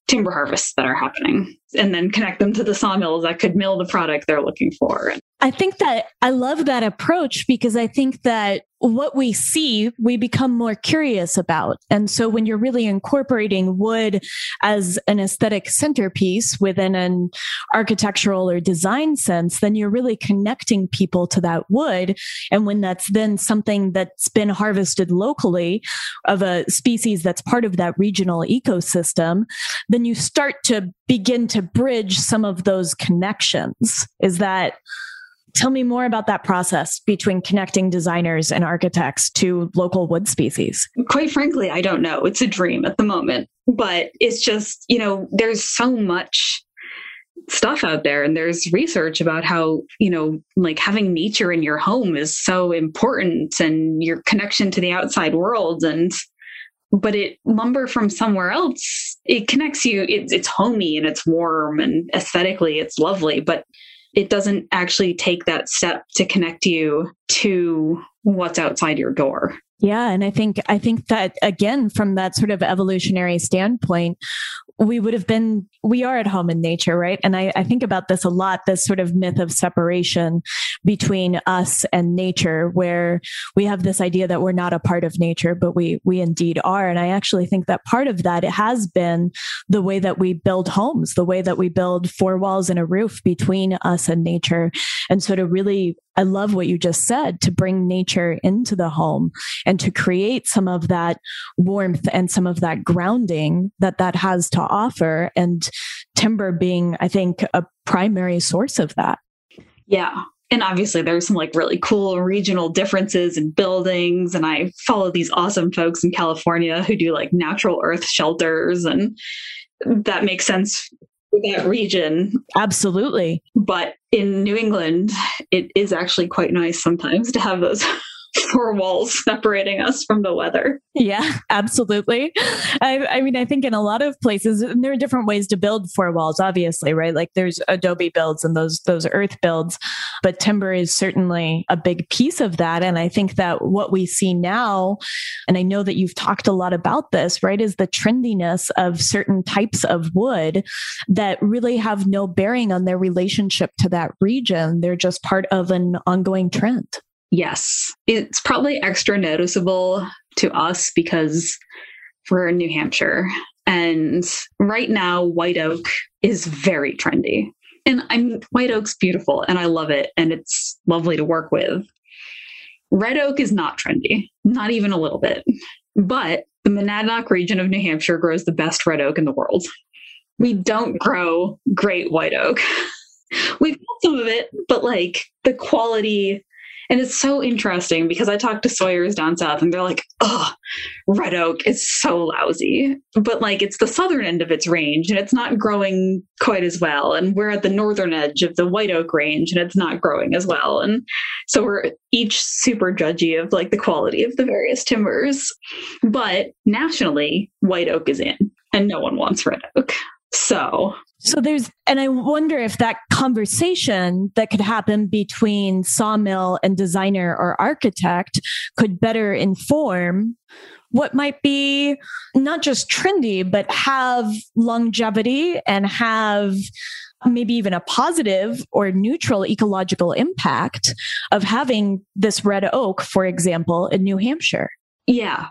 timber harvests that are happening and then connect them to the sawmills that could mill the product they're looking for. I think that I love that approach because I think that what we see, we become more curious about. And so when you're really incorporating wood as an aesthetic centerpiece within an architectural or design sense, then you're really connecting people to that wood. And when that's then something that's been harvested locally of a species that's part of that regional ecosystem, then you start to begin to bridge some of those connections. Is that Tell me more about that process between connecting designers and architects to local wood species. Quite frankly, I don't know. It's a dream at the moment, but it's just, you know, there's so much stuff out there and there's research about how you know like having nature in your home is so important and your connection to the outside world and but it lumber from somewhere else it connects you it's it's homey and it's warm and aesthetically it's lovely but it doesn't actually take that step to connect you to what's outside your door. Yeah, and I think I think that again from that sort of evolutionary standpoint, we would have been we are at home in nature right? And I, I, think about this a lot this sort of myth of separation between us and nature where we have this idea that we're not a part of nature but we we indeed are. And i actually think that part of that it has been the way that we build homes the way that we build four walls and a roof between us and nature. And so to really I love what you just said to bring nature into the home and to create some of that warmth and some of that grounding that that has to offer. And timber being, I think, a primary source of that. Yeah. And obviously, there's some like really cool regional differences in buildings. And I follow these awesome folks in California who do like natural earth shelters. And that makes sense for that region. Absolutely. But in New England, it is actually quite nice sometimes to have those four walls separating us from the weather. Yeah, absolutely. I, I, mean, I think in a lot of places and there are different ways to build four walls. Obviously, right? Like there's adobe builds and those those earth builds, but timber is certainly a big piece of that. And I think that what we see now, and I know that you've talked a lot about this, right, is the trendiness of certain types of wood that really have no bearing on their relationship to that region. They're just part of an ongoing trend. Yes. It's probably extra noticeable to us because we're in New Hampshire. And right now, white oak is very trendy. And I'm white oak's beautiful and I love it and it's lovely to work with. Red oak is not trendy, not even a little bit. But the Monadnock region of New Hampshire grows the best red oak in the world. We don't grow great white oak. We've got some of it, but like the quality and it's so interesting because I talked to Sawyers down south and they're like, oh, red oak is so lousy. But like it's the southern end of its range and it's not growing quite as well. And we're at the northern edge of the white oak range and it's not growing as well. And so we're each super judgy of like the quality of the various timbers. But nationally, white oak is in and no one wants red oak. So so there's, and I wonder if that conversation that could happen between sawmill and designer or architect could better inform what might be not just trendy, but have longevity and have maybe even a positive or neutral ecological impact of having this red oak, for example, in New Hampshire. Yeah.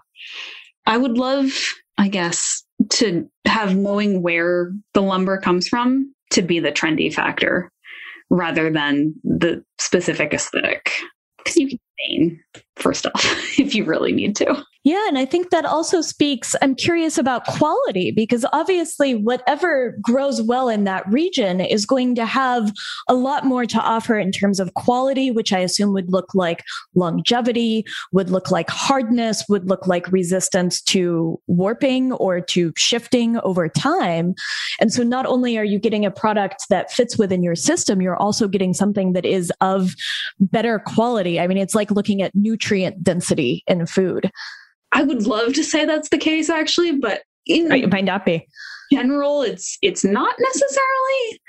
I would love, I guess, to have knowing where the lumber comes from to be the trendy factor rather than the specific aesthetic. Because you for stuff if you really need to. Yeah, and I think that also speaks. I'm curious about quality because obviously, whatever grows well in that region is going to have a lot more to offer in terms of quality, which I assume would look like longevity, would look like hardness, would look like resistance to warping or to shifting over time. And so, not only are you getting a product that fits within your system, you're also getting something that is of better quality. I mean, it's like looking at nutrient density in food. I would love to say that's the case actually, but in it might not be. General, it's it's not necessarily.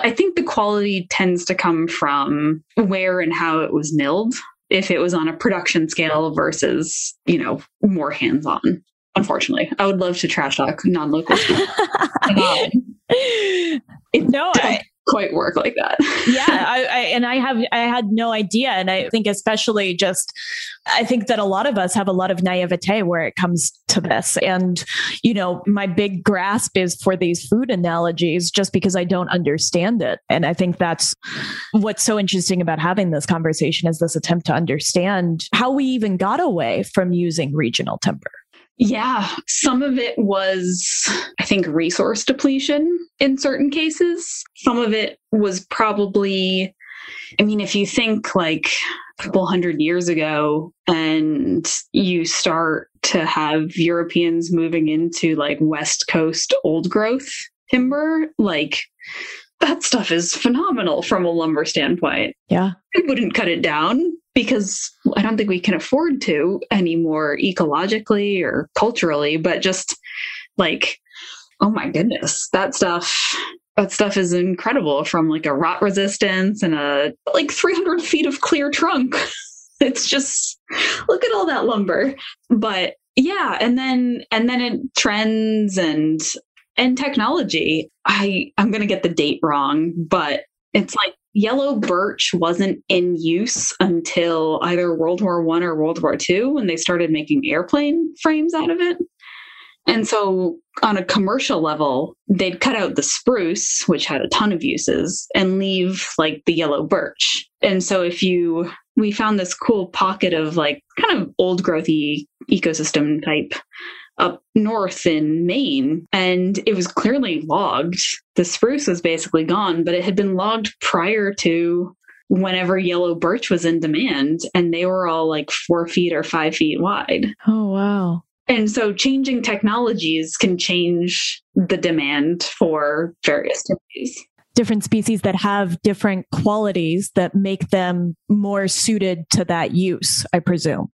I think the quality tends to come from where and how it was milled. If it was on a production scale versus, you know, more hands on. Unfortunately, I would love to trash talk non local. no, I, quite work like that. yeah, I, I, and I have I had no idea, and I think especially just I think that a lot of us have a lot of naivete where it comes to this, and you know my big grasp is for these food analogies just because I don't understand it, and I think that's what's so interesting about having this conversation is this attempt to understand how we even got away from using regional timber. Yeah, some of it was, I think, resource depletion in certain cases. Some of it was probably, I mean, if you think like a couple hundred years ago and you start to have Europeans moving into like West Coast old growth timber, like that stuff is phenomenal from a lumber standpoint. Yeah. I wouldn't cut it down because I don't think we can afford to anymore ecologically or culturally, but just like, oh my goodness, that stuff. That stuff is incredible from like a rot resistance and a like 300 feet of clear trunk. it's just look at all that lumber. But yeah, and then and then it trends and and technology. I I'm gonna get the date wrong, but it's like yellow birch wasn't in use until either World War One or World War Two when they started making airplane frames out of it. And so, on a commercial level, they'd cut out the spruce, which had a ton of uses, and leave like the yellow birch. And so, if you, we found this cool pocket of like kind of old growthy ecosystem type up north in Maine, and it was clearly logged. The spruce was basically gone, but it had been logged prior to whenever yellow birch was in demand, and they were all like four feet or five feet wide. Oh, wow. And so changing technologies can change the demand for various species. Different species that have different qualities that make them more suited to that use, I presume.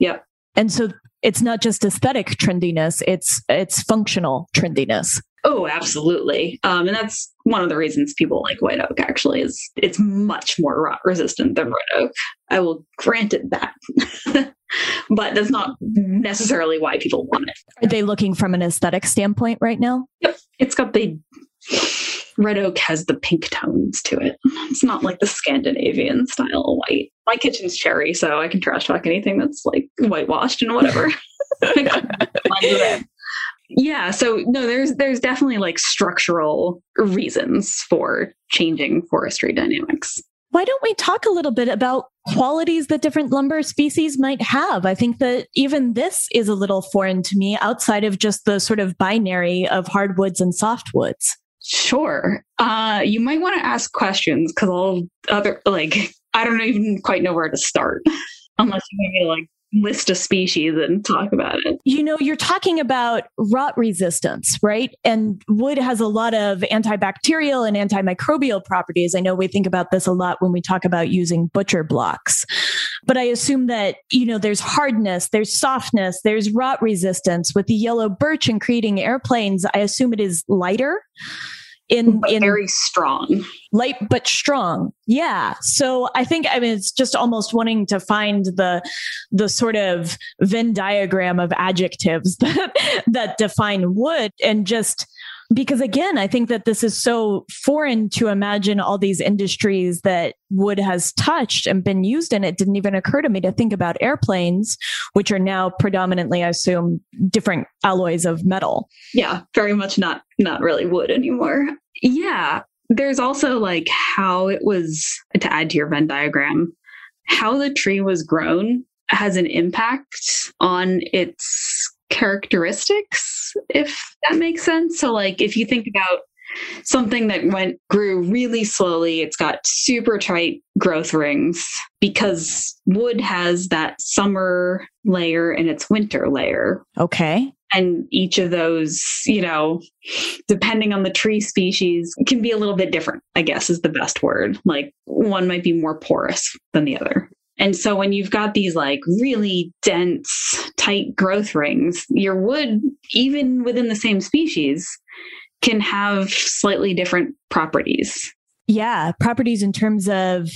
Yep. And so it's not just aesthetic trendiness, it's it's functional trendiness. Oh, absolutely. Um, and that's one of the reasons people like white oak actually is it's much more rot resistant than red oak. I will grant it that. but that's not necessarily why people want it. Are they looking from an aesthetic standpoint right now? Yep. It's got the red oak has the pink tones to it. It's not like the Scandinavian style white. My kitchen's cherry, so I can trash talk anything that's like whitewashed and whatever. yeah, so no, there's there's definitely like structural reasons for changing forestry dynamics. Why don't we talk a little bit about qualities that different lumber species might have? I think that even this is a little foreign to me outside of just the sort of binary of hardwoods and softwoods. Sure. Uh, you might want to ask questions because all other, like, I don't even quite know where to start unless you maybe like list a species and talk about it. You know, you're talking about rot resistance, right? And wood has a lot of antibacterial and antimicrobial properties. I know we think about this a lot when we talk about using butcher blocks. But I assume that, you know, there's hardness, there's softness, there's rot resistance with the yellow birch and creating airplanes. I assume it is lighter in but in very strong. Light but strong. Yeah. So i think i mean it's just almost wanting to find the the sort of venn diagram of adjectives that that define wood and just because again i think that this is so foreign to imagine all these industries that wood has touched and been used in. It didn't even occur to me to think about airplanes which are now predominantly i assume different alloys of metal. Yeah very much not not really wood anymore. Yeah there's also like how it was to add to your venn diagram how the tree was grown has an impact on its characteristics, if that makes sense. So, like, if you think about something that went grew really slowly, it's got super tight growth rings because wood has that summer layer and its winter layer. Okay. And each of those, you know, depending on the tree species, can be a little bit different, I guess is the best word. Like one might be more porous than the other. And so when you've got these like really dense, tight growth rings, your wood, even within the same species, can have slightly different properties. Yeah, properties in terms of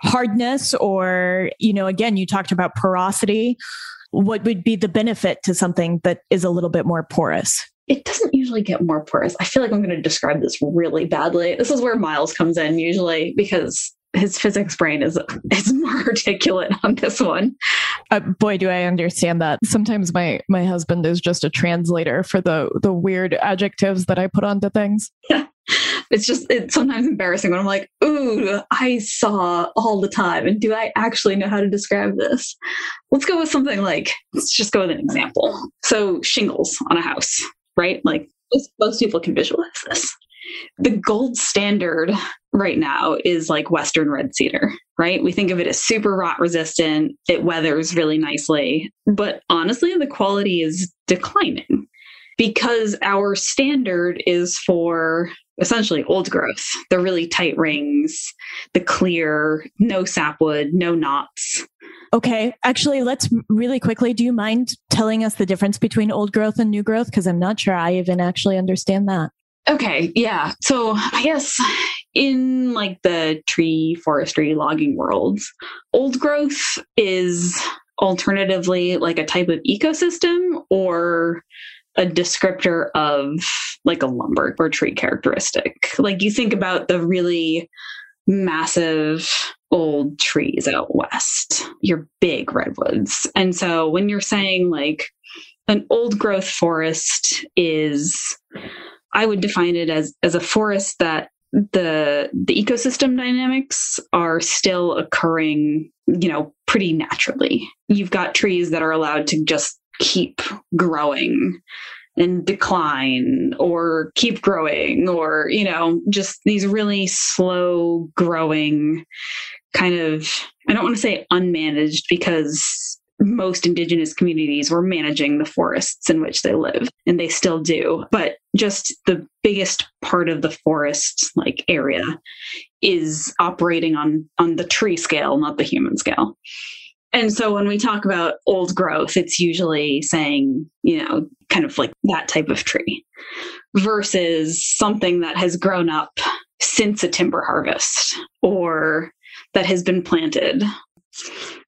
hardness or, you know, again, you talked about porosity. What would be the benefit to something that is a little bit more porous? It doesn't usually get more porous. I feel like I'm going to describe this really badly. This is where Miles comes in usually because his physics brain is is more articulate on this one. Uh, boy, do I understand that. Sometimes my my husband is just a translator for the the weird adjectives that I put onto things. Yeah. It's just it's sometimes embarrassing when I'm like, "Ooh, I saw all the time, and do I actually know how to describe this?" Let's go with something like let's just go with an example. So shingles on a house, right? Like most, most people can visualize this the gold standard right now is like Western red cedar, right? We think of it as super rot resistant, it weathers really nicely. But honestly, the quality is declining because our standard is for essentially old growth, the really tight rings, the clear, no sapwood, no knots. Okay, actually, let's really quickly. Do you mind telling us the difference between old growth and new growth? Because I'm not sure I even actually understand that. Okay, yeah. So I guess in like the tree forestry logging worlds, old growth is alternatively like a type of ecosystem or a descriptor of like a lumber or tree characteristic. Like you think about the really massive old trees out west, your big redwoods. And so when you're saying like an old growth forest is I would define it as as a forest that the the ecosystem dynamics are still occurring, you know, pretty naturally. You've got trees that are allowed to just keep growing and decline or keep growing or you know just these really slow growing kind of I don't want to say unmanaged because most indigenous communities were managing the forests in which they live and they still do. But just the biggest part of the forest like area is operating on on the tree scale not the human scale. And so when we talk about old growth it's usually saying you know kind of like that type of tree versus something that has grown up since a timber harvest or that has been planted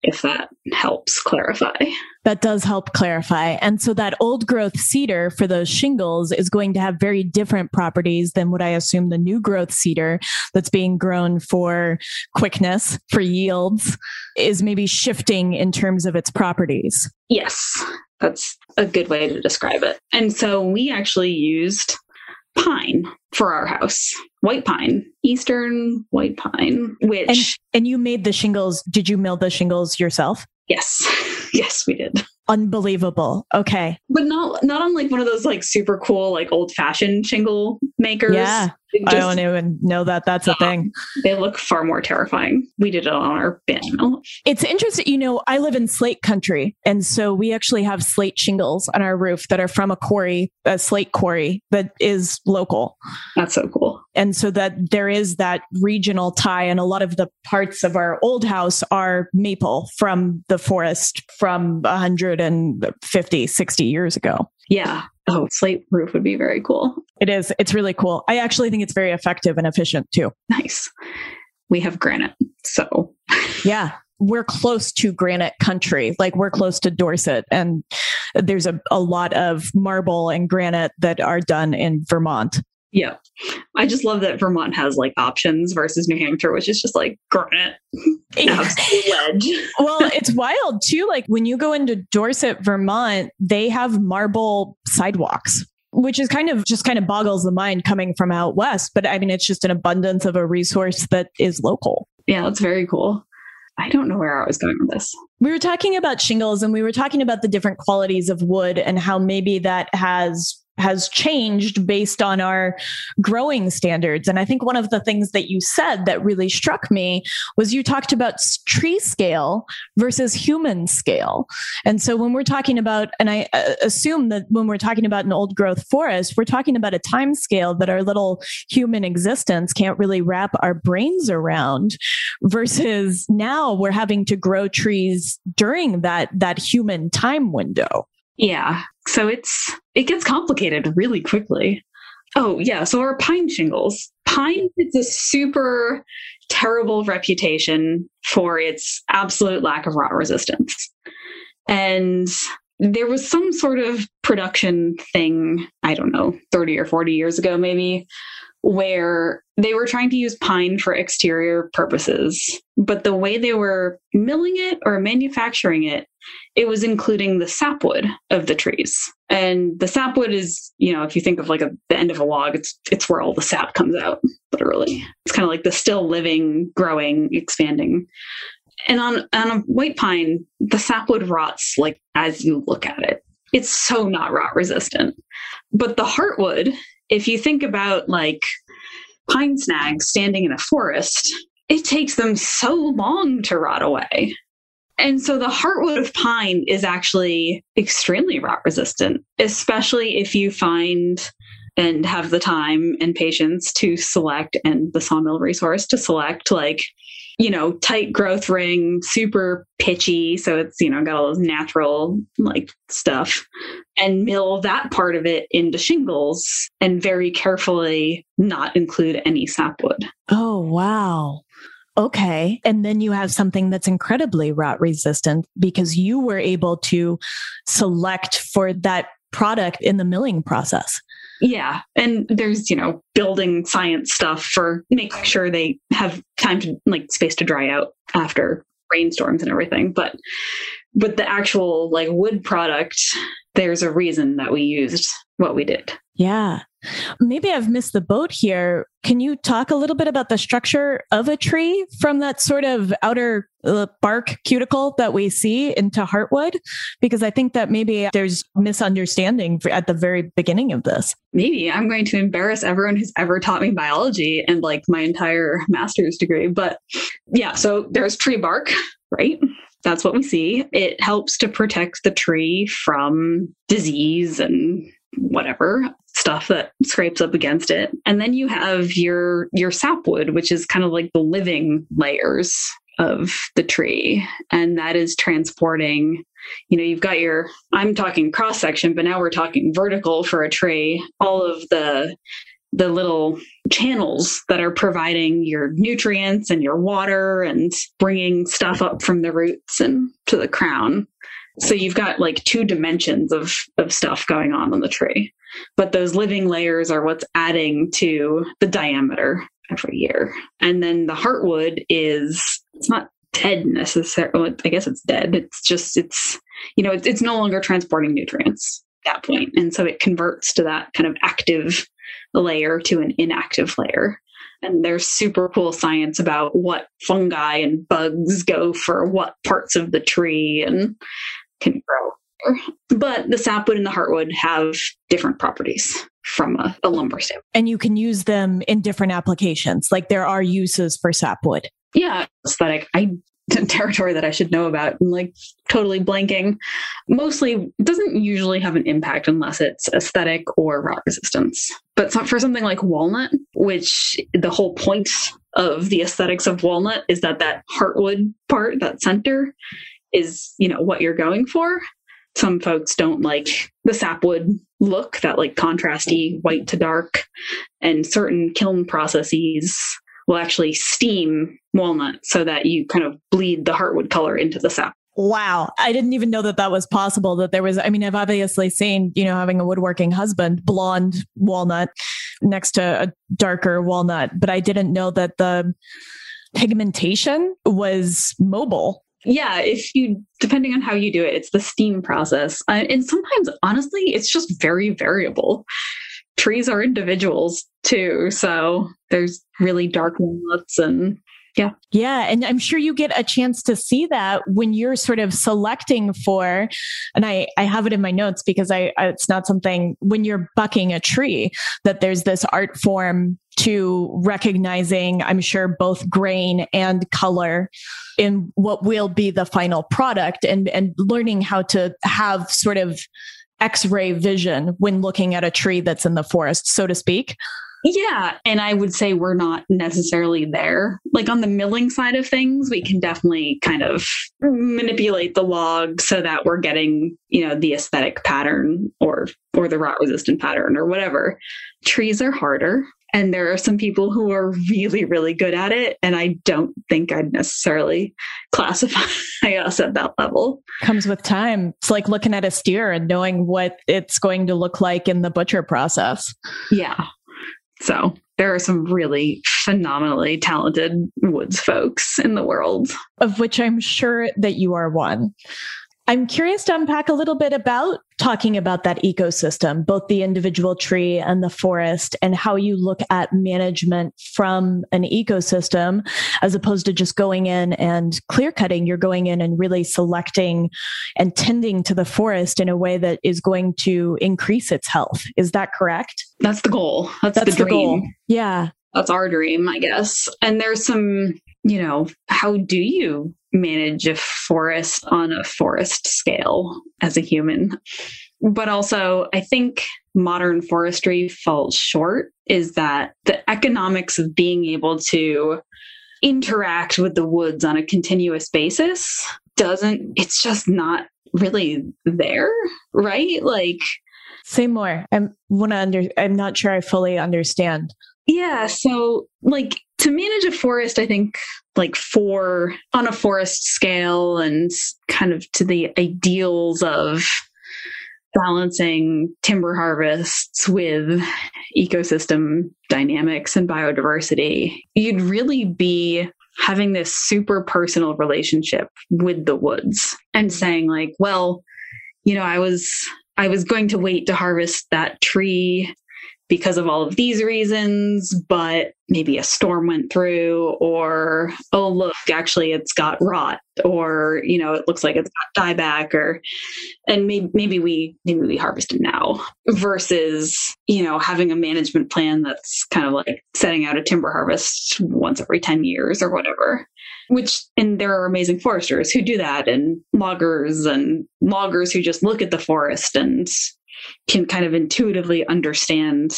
if that helps clarify. That does help clarify. And so that old growth cedar for those shingles is going to have very different properties than what I assume the new growth cedar that's being grown for quickness, for yields, is maybe shifting in terms of its properties. Yes, that's a good way to describe it. And so we actually used pine for our house. White pine. Eastern white pine which and, and you made the shingles. Did you mill the shingles yourself? Yes. Yes we did unbelievable okay but not not on like one of those like super cool like old fashioned shingle makers yeah just, I don't even know that that's a thing. They look far more terrifying. We did it on our mill. It's interesting. You know, I live in slate country. And so we actually have slate shingles on our roof that are from a quarry, a slate quarry that is local. That's so cool. And so that there is that regional tie. And a lot of the parts of our old house are maple from the forest from 150, 60 years ago. Yeah. Oh, slate roof would be very cool. It is. It's really cool. I actually think it's very effective and efficient too. Nice. We have granite. So, yeah, we're close to granite country. Like we're close to Dorset, and there's a, a lot of marble and granite that are done in Vermont. Yeah. I just love that Vermont has like options versus New Hampshire, which is just like granite. well, it's wild too. Like when you go into Dorset, Vermont, they have marble sidewalks which is kind of just kind of boggles the mind coming from out west. But I mean, it's just an abundance of a resource that is local. Yeah, that's very cool. I don't know where I was going with this. We were talking about shingles and we were talking about the different qualities of wood and how maybe that has has changed based on our growing standards. And I think one of the things that you said that really struck me was you talked about tree scale versus human scale. And so when we're talking about, and I uh, assume that when we're talking about an old growth forest, we're talking about a time scale that our little human existence can't really wrap our brains around versus now we're having to grow trees during that, that human time window. Yeah. So it's it gets complicated really quickly. Oh, yeah. So our pine shingles. Pine is a super terrible reputation for its absolute lack of rot resistance. And there was some sort of production thing, I don't know, 30 or 40 years ago, maybe, where they were trying to use pine for exterior purposes. But the way they were milling it or manufacturing it, it was including the sapwood of the trees. And the sapwood is, you know, if you think of like a, the end of a log, it's it's where all the sap comes out, literally. It's kind of like the still living, growing, expanding and on on a white pine, the sapwood rots like as you look at it. It's so not rot resistant. But the heartwood, if you think about like pine snags standing in a forest, it takes them so long to rot away. And so the heartwood of pine is actually extremely rot resistant, especially if you find and have the time and patience to select and the sawmill resource to select like you know, tight growth ring, super pitchy. So it's, you know, got all those natural like stuff and mill that part of it into shingles and very carefully not include any sapwood. Oh, wow. Okay. And then you have something that's incredibly rot resistant because you were able to select for that product in the milling process. Yeah. And there's, you know, building science stuff for making sure they have time to like space to dry out after rainstorms and everything. But but the actual like wood product, there's a reason that we used what we did. Yeah. Maybe I've missed the boat here. Can you talk a little bit about the structure of a tree from that sort of outer uh, bark cuticle that we see into heartwood? Because I think that maybe there's misunderstanding at the very beginning of this. Maybe I'm going to embarrass everyone who's ever taught me biology and like my entire master's degree. But yeah, so there's tree bark, right? That's what we see. It helps to protect the tree from disease and whatever stuff that scrapes up against it. And then you have your your sapwood, which is kind of like the living layers of the tree. And that is transporting, you know, you've got your I'm talking cross section, but now we're talking vertical for a tree, all of the the little channels that are providing your nutrients and your water and bringing stuff up from the roots and to the crown. So you've got like two dimensions of of stuff going on on the tree. But those living layers are what's adding to the diameter every year. And then the heartwood is it's not dead necessarily. I guess it's dead. It's just it's you know it's, it's no longer transporting nutrients at that point, and so it converts to that kind of active layer to an inactive layer. And there's super cool science about what fungi and bugs go for what parts of the tree and can grow. But the sapwood and the heartwood have different properties from a, a lumber standpoint. And you can use them in different applications. Like there are uses for sapwood. Yeah, aesthetic. I territory that I should know about and like totally blanking. Mostly doesn't usually have an impact unless it's aesthetic or rot resistance. But for something like walnut, which the whole point of the aesthetics of walnut is that that heartwood part, that center, is, you know, what you're going for. Some folks don't like the sapwood look, that like contrasty white to dark, and certain kiln processes will actually steam walnut so that you kind of bleed the heartwood color into the sap. Wow. I didn't even know that that was possible. That there was, I mean, I've obviously seen, you know, having a woodworking husband, blonde walnut next to a darker walnut, but I didn't know that the pigmentation was mobile yeah if you depending on how you do it it's the steam process uh, and sometimes honestly it's just very variable trees are individuals too so there's really dark walnuts and yeah. Yeah. And I'm sure you get a chance to see that when you're sort of selecting for, and I, I have it in my notes because I, I, it's not something when you're bucking a tree that there's this art form to recognizing, I'm sure, both grain and color in what will be the final product and, and learning how to have sort of x-ray vision when looking at a tree that's in the forest, so to speak. Yeah. And I would say we're not necessarily there. Like on the milling side of things, we can definitely kind of manipulate the log so that we're getting, you know, the aesthetic pattern or or the rot resistant pattern or whatever. Trees are harder. And there are some people who are really, really good at it. And I don't think I'd necessarily classify us at that level. Comes with time. It's like looking at a steer and knowing what it's going to look like in the butcher process. Yeah. So there are some really phenomenally talented woods folks in the world. Of which I'm sure that you are one. I'm curious to unpack a little bit about talking about that ecosystem, both the individual tree and the forest, and how you look at management from an ecosystem as opposed to just going in and clear cutting. You're going in and really selecting and tending to the forest in a way that is going to increase its health. Is that correct? That's the goal. That's, That's the, the goal. Yeah. That's our dream, I guess. And there's some, you know, how do you manage a forest on a forest scale as a human. But also, I think modern forestry falls short is that the economics of being able to interact with the woods on a continuous basis doesn't, it's just not really there, right? Like, say more. I'm want to under, I'm not sure I fully understand. Yeah. So, like, to manage a forest, I think like for on a forest scale and kind of to the ideals of balancing timber harvests with ecosystem dynamics and biodiversity, you'd really be having this super personal relationship with the woods and saying like, well, you know, I was I was going to wait to harvest that tree because of all of these reasons, but maybe a storm went through, or oh, look, actually it's got rot, or you know, it looks like it's got dieback, or and maybe maybe we maybe we harvest it now versus you know having a management plan that's kind of like setting out a timber harvest once every 10 years or whatever which and there are amazing foresters who do that and loggers and loggers who just look at the forest and can kind of intuitively understand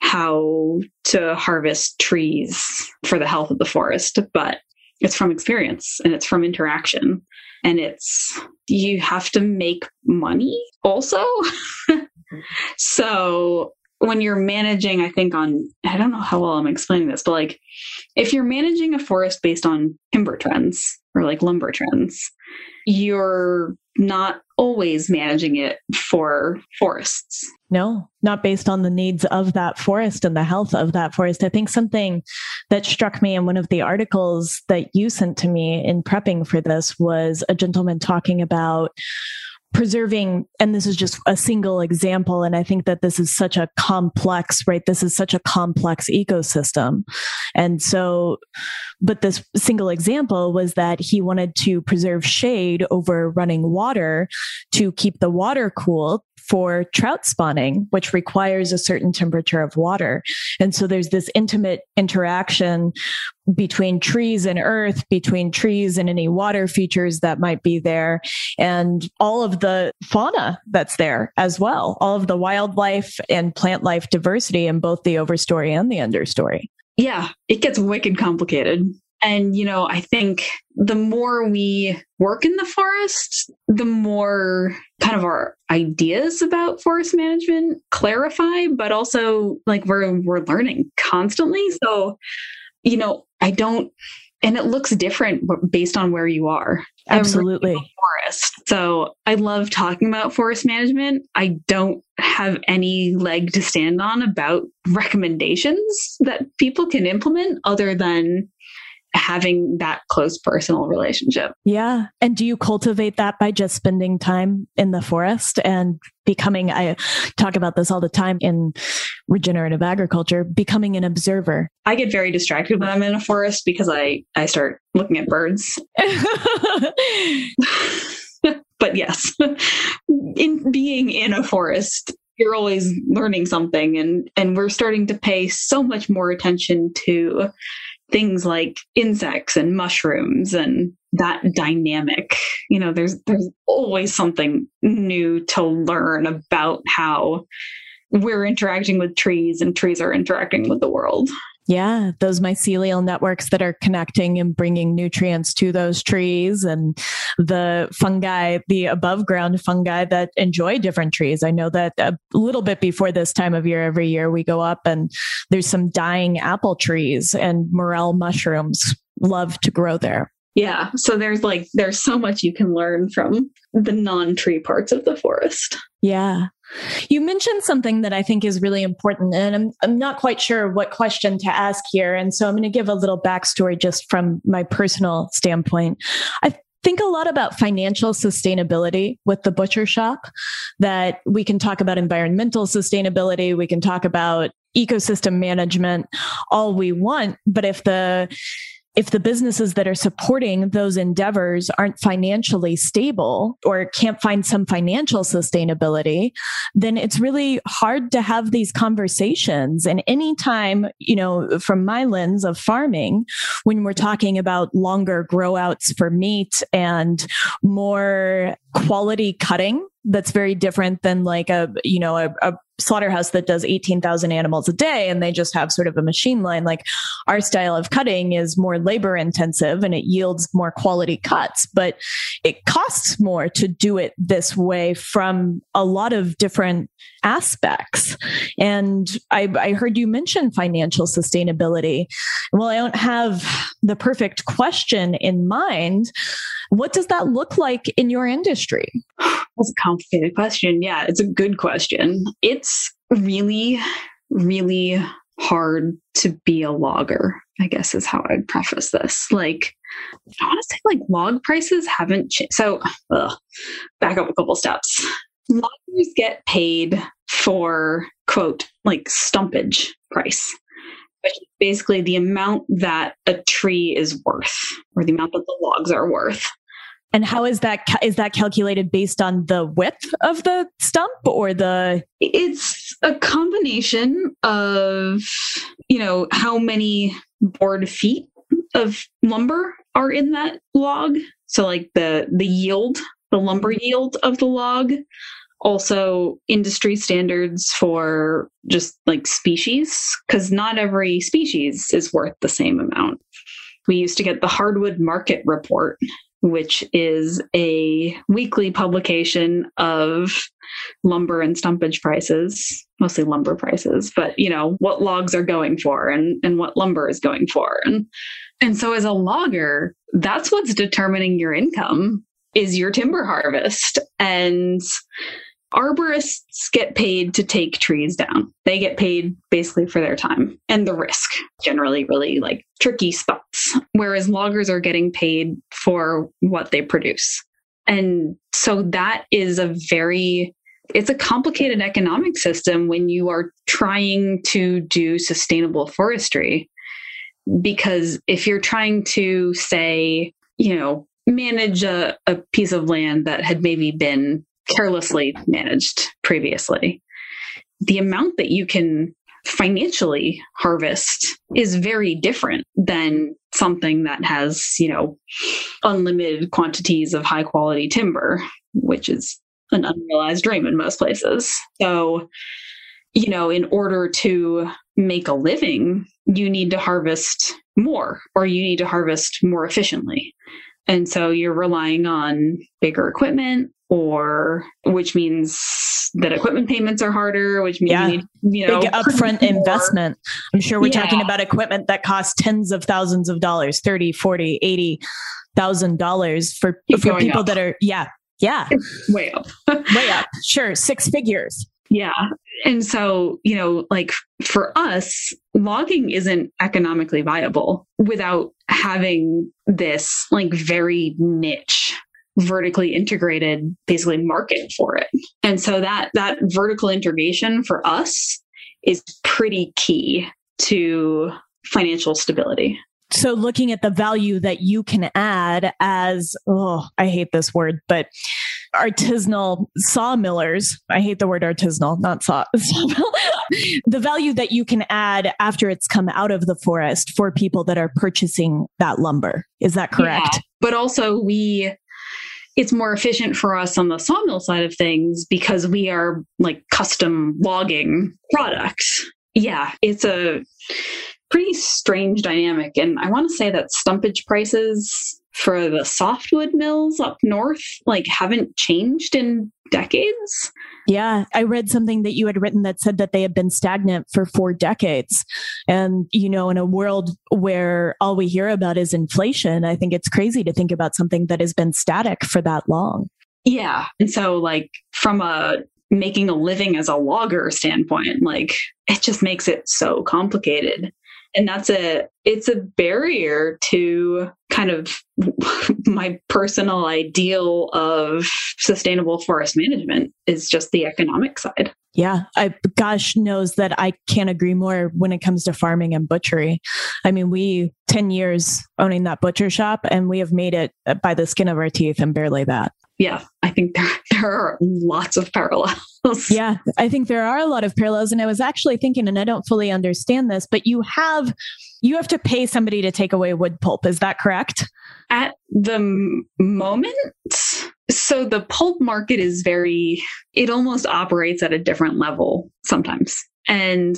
how to harvest trees for the health of the forest, but it's from experience and it's from interaction. And it's, you have to make money also. so when you're managing, I think on, I don't know how well I'm explaining this, but like if you're managing a forest based on timber trends or like lumber trends, you're not always managing it for forests. No, not based on the needs of that forest and the health of that forest. I think something that struck me in one of the articles that you sent to me in prepping for this was a gentleman talking about preserving and this is just a single example and i think that this is such a complex right? This is such a complex ecosystem. And so but this single example was that he wanted to preserve shade over running water to keep the water cool for trout spawning, which requires a certain temperature of water. And so there's this intimate interaction between trees and earth, between trees and any water features that might be there, and all of the fauna that's there as well, all of the wildlife and plant life diversity in both the overstory and the understory. Yeah, it gets wicked complicated. And, you know, I think the more we work in the forest, the more kind of our ideas about forest management clarify, but also like we're we're learning constantly. So, you know, I don't and it looks different based on where you are. Absolutely. Forest. So I love talking about forest management. I don't have any leg to stand on about recommendations that people can implement other than having that close personal relationship. Yeah. And do you cultivate that by just spending time in the forest and becoming, I talk about this all the time in regenerative agriculture, becoming an observer? I get very distracted when I'm in a forest because I, I start looking at birds. but yes, in being in a forest, you're always learning something and and we're starting to pay so much more attention to things like insects and mushrooms and that dynamic you know there's there's always something new to learn about how we're interacting with trees and trees are interacting with the world. Yeah, those mycelial networks that are connecting and bringing nutrients to those trees, and the fungi, the above ground fungi that enjoy different trees. I know that a little bit before this time of year, every year we go up and there's some dying apple trees and morel mushrooms love to grow there. Yeah. So there's like, there's so much you can learn from the non tree parts of the forest. Yeah. You mentioned something that I think is really important, and I'm, I'm not quite sure what question to ask here. And so I'm going to give a little backstory just from my personal standpoint. I think a lot about financial sustainability with the butcher shop, that we can talk about environmental sustainability, we can talk about ecosystem management all we want. But if the if the businesses that are supporting those endeavors aren't financially stable or can't find some financial sustainability, then it's really hard to have these conversations. And anytime, you know, from my lens of farming, when we're talking about longer grow outs for meat and more quality cutting, that's very different than like a you know a, a slaughterhouse that does 18,000 animals a day and they just have sort of a machine line. Like our style of cutting is more labor intensive and it yields more quality cuts, but it costs more to do it this way from a lot of different aspects. And I, I heard you mention financial sustainability. Well, I don't have the perfect question in mind. What does that look like in your industry? That's a complicated question. Yeah, it's a good question. It's really, really hard to be a logger, I guess is how I'd preface this. Like, I want to say like log prices haven't changed. So, ugh, back up a couple steps. Loggers get paid for, quote, like stumpage price, which is basically the amount that a tree is worth or the amount that the logs are worth. And how is that is that calculated based on the width of the stump or the It's a combination of you know how many board feet of lumber are in that log. So like the the yield, the lumber mm-hmm. yield of the log, also industry standards for just like species cuz not every species is worth the same amount. We used to get the hardwood market report which is a weekly publication of lumber and stumpage prices, mostly lumber prices, but you know, what logs are going for and, and what lumber is going for. And and so as a logger, that's what's determining your income is your timber harvest. And arborists get paid to take trees down. They get paid basically for their time and the risk, generally, really like tricky spots. Whereas loggers are getting paid for what they produce. And so that is a very it's a complicated economic system when you are trying to do sustainable forestry because if you're trying to say you know manage a, a piece of land that had maybe been carelessly managed previously. The amount that you can financially harvest is very different than something that has, you know, unlimited quantities of high quality timber, which is an unrealized dream in most places. So, you know, in order to make a living, you need to harvest more or you need to harvest more efficiently. And so you're relying on bigger equipment or which means that equipment payments are harder, which means yeah. you, need, you know, big upfront investment. I'm sure we're yeah. talking about equipment that costs tens of thousands of dollars, 30, 40, 80 thousand dollars for, for people up. that are yeah, yeah. Way up. Way up. Sure. Six figures. Yeah. And so, you know, like for us, logging isn't economically viable without having this like very niche vertically integrated basically market for it. And so that that vertical integration for us is pretty key to financial stability. So looking at the value that you can add as oh, I hate this word, but artisanal sawmillers. I hate the word artisanal, not saw. the value that you can add after it's come out of the forest for people that are purchasing that lumber. Is that correct? Yeah. But also we it's more efficient for us on the sawmill side of things because we are like custom logging products. Yeah, it's a pretty strange dynamic. And I want to say that stumpage prices for the softwood mills up north like haven't changed in decades. Yeah, I read something that you had written that said that they had been stagnant for four decades. And, you know, in a world where all we hear about is inflation, I think it's crazy to think about something that has been static for that long. Yeah. And so, like, from a making a living as a logger standpoint, like, it just makes it so complicated and that's a it's a barrier to kind of my personal ideal of sustainable forest management is just the economic side. Yeah. I gosh knows that i can't agree more when it comes to farming and butchery. I mean we 10 years owning that butcher shop and we have made it uh, by the skin of our teeth and barely that. Yeah, I think there, there are lots of parallels. Yeah, I think there are a lot of parallels. And I was actually thinking, and I don't fully understand this, but you have you have to pay somebody to take away wood pulp. Is that correct? At the moment, so the pulp market is very, it almost operates at a different level sometimes. And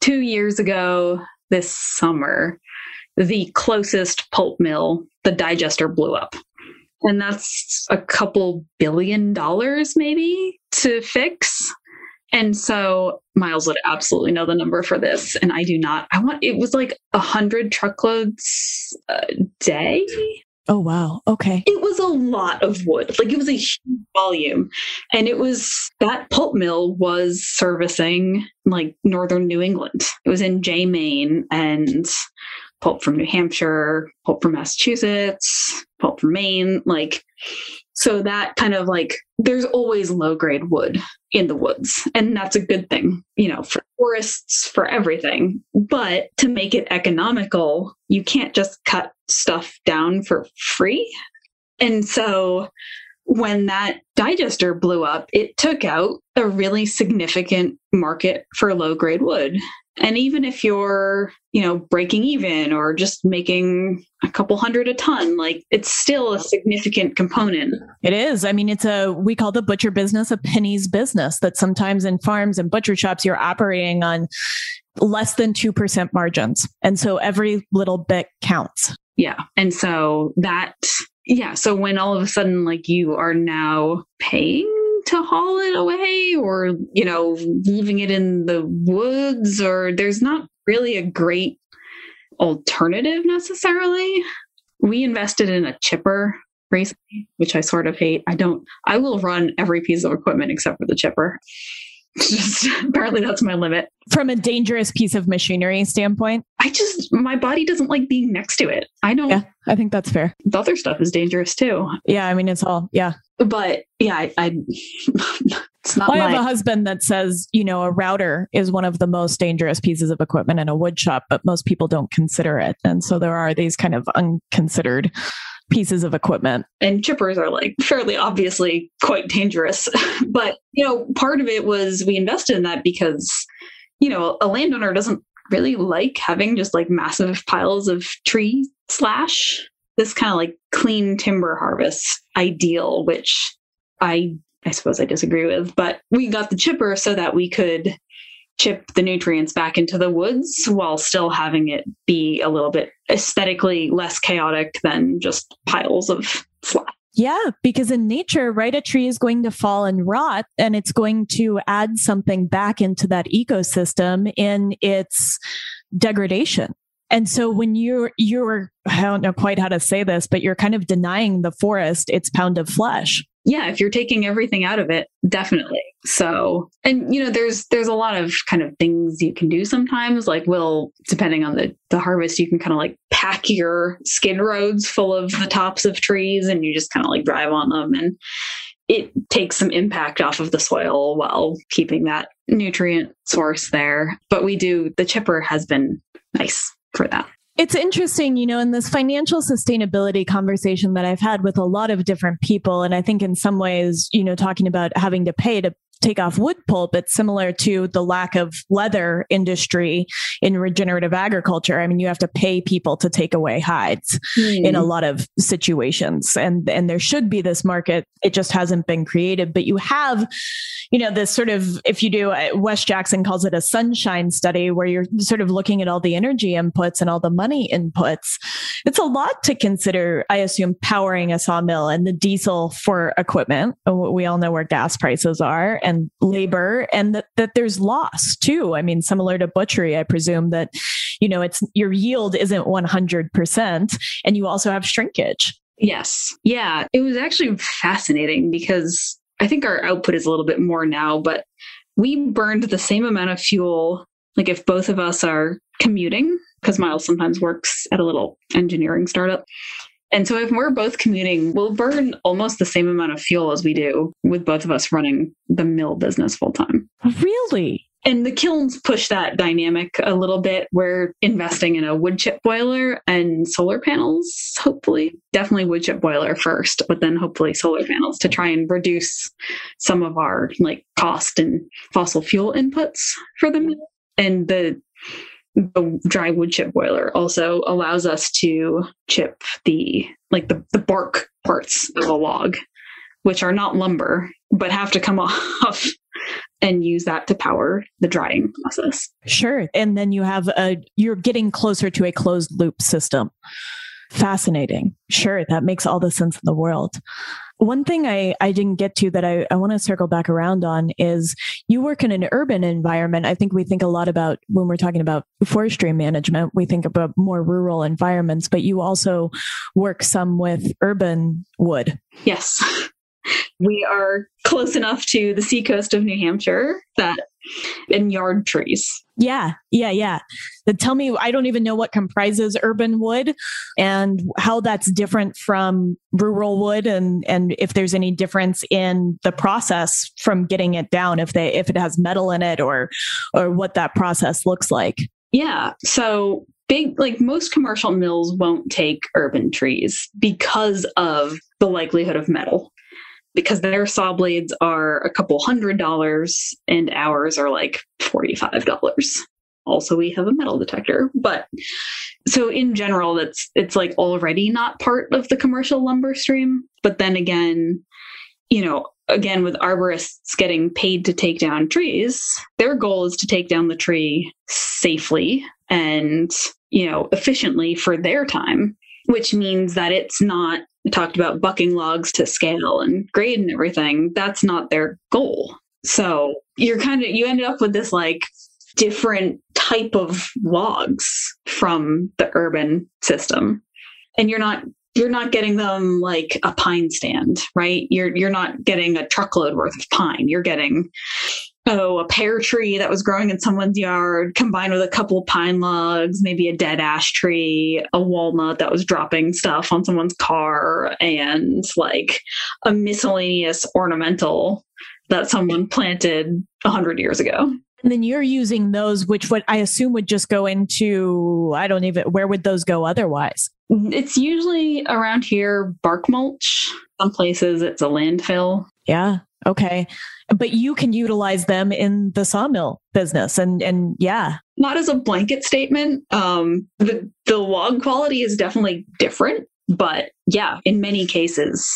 two years ago, this summer, the closest pulp mill, the digester blew up and that's a couple billion dollars maybe to fix. And so Miles would absolutely know the number for this, and I do not. I want it was like a hundred truckloads a day. Oh wow. Okay. It was a lot of wood. Like it was a huge volume. And it was that pulp mill was servicing like northern New England. It was in Jay, Maine, and pulp from New Hampshire, pulp from Massachusetts, pulp from Maine. Like, so that kind of like, there's always low grade wood in the woods. And that's a good thing, you know, for forests, for everything. But to make it economical, you can't just cut stuff down for free. And so when that digester blew up, it took out a really significant market for low grade wood. And even if you're, you know, breaking even or just making a couple hundred a ton, like it's still a significant component. It is. I mean, it's a, we call the butcher business a penny's business that sometimes in farms and butcher shops, you're operating on less than 2% margins. And so every little bit counts. Yeah. And so that, yeah. So when all of a sudden, like you are now paying to haul it away or, you know, leaving it in the woods, or there's not really a great alternative necessarily. We invested in a chipper recently, which I sort of hate. I don't, I will run every piece of equipment except for the chipper. Just apparently that's my limit. From a dangerous piece of machinery standpoint, I just my body doesn't like being next to it. I don't. Yeah, I think that's fair. The other stuff is dangerous too. Yeah, I mean it's all yeah. But yeah, I, I it's not. Well, I have a husband that says you know a router is one of the most dangerous pieces of equipment in a wood shop, but most people don't consider it, and so there are these kind of unconsidered pieces of equipment. And chippers are like fairly obviously quite dangerous. but, you know, part of it was we invested in that because, you know, a landowner doesn't really like having just like massive piles of tree slash. This kind of like clean timber harvest ideal, which I I suppose I disagree with, but we got the chipper so that we could chip the nutrients back into the woods while still having it be a little bit aesthetically less chaotic than just piles of slop. Yeah, because in nature, right, a tree is going to fall and rot and it's going to add something back into that ecosystem in its degradation. And so when you're you're I don't know quite how to say this, but you're kind of denying the forest its pound of flesh yeah if you're taking everything out of it definitely so and you know there's there's a lot of kind of things you can do sometimes like will depending on the the harvest you can kind of like pack your skid roads full of the tops of trees and you just kind of like drive on them and it takes some impact off of the soil while keeping that nutrient source there but we do the chipper has been nice for that it's interesting, you know, in this financial sustainability conversation that I've had with a lot of different people. And I think in some ways, you know, talking about having to pay to take off wood pulp, it's similar to the lack of leather industry in regenerative agriculture. I mean, you have to pay people to take away hides mm. in a lot of situations. And and there should be this market. It just hasn't been created. But you have, you know, this sort of if you do uh, Wes Jackson calls it a sunshine study where you're sort of looking at all the energy inputs and all the money inputs. It's a lot to consider, I assume, powering a sawmill and the diesel for equipment. We all know where gas prices are and labor and that, that there's loss too. I mean, similar to butchery, I presume that, you know, it's your yield isn't 100% and you also have shrinkage. Yes. Yeah. It was actually fascinating because I think our output is a little bit more now, but we burned the same amount of fuel. Like if both of us are commuting, because Miles sometimes works at a little engineering startup. And so if we're both commuting, we'll burn almost the same amount of fuel as we do with both of us running the mill business full time. Really? And the kilns push that dynamic a little bit. We're investing in a wood chip boiler and solar panels, hopefully. Definitely wood chip boiler first, but then hopefully solar panels to try and reduce some of our like cost and fossil fuel inputs for the mill. And the the dry wood chip boiler also allows us to chip the like the, the bark parts of a log which are not lumber but have to come off and use that to power the drying process. Sure. And then you have a you're getting closer to a closed loop system. Fascinating. Sure that makes all the sense in the world one thing I, I didn't get to that I, I want to circle back around on is you work in an urban environment. I think we think a lot about when we're talking about forestry management, we think about more rural environments, but you also work some with urban wood. Yes. We are close enough to the seacoast of New Hampshire that and yard trees. Yeah, yeah, yeah. Then tell me, I don't even know what comprises urban wood and how that's different from rural wood, and and if there's any difference in the process from getting it down, if they if it has metal in it, or or what that process looks like. Yeah. So big like most commercial mills won't take urban trees because of the likelihood of metal because their saw blades are a couple hundred dollars and ours are like $45. Also, we have a metal detector, but so in general, that's it's like already not part of the commercial lumber stream. But then again, you know, again with arborists getting paid to take down trees, their goal is to take down the tree safely and you know efficiently for their time, which means that it's not talked about bucking logs to scale and grade and everything. That's not their goal. So you're kind of, you ended up with this like different type of logs from the urban system. And you're not you're not getting them like a pine stand, right? You're you're not getting a truckload worth of pine. You're getting oh, a pear tree that was growing in someone's yard combined with a couple of pine logs, maybe a dead ash tree, a walnut that was dropping stuff on someone's car, and like a miscellaneous ornamental that someone planted a hundred years ago. And then you're using those, which what I assume would just go into, I don't even, where would those go otherwise? Mm-hmm. It's usually around here bark mulch. Some places it's a landfill. Yeah. Okay. But you can utilize them in the sawmill business. And and yeah. Not as a blanket statement. Um the the log quality is definitely different, but yeah, in many cases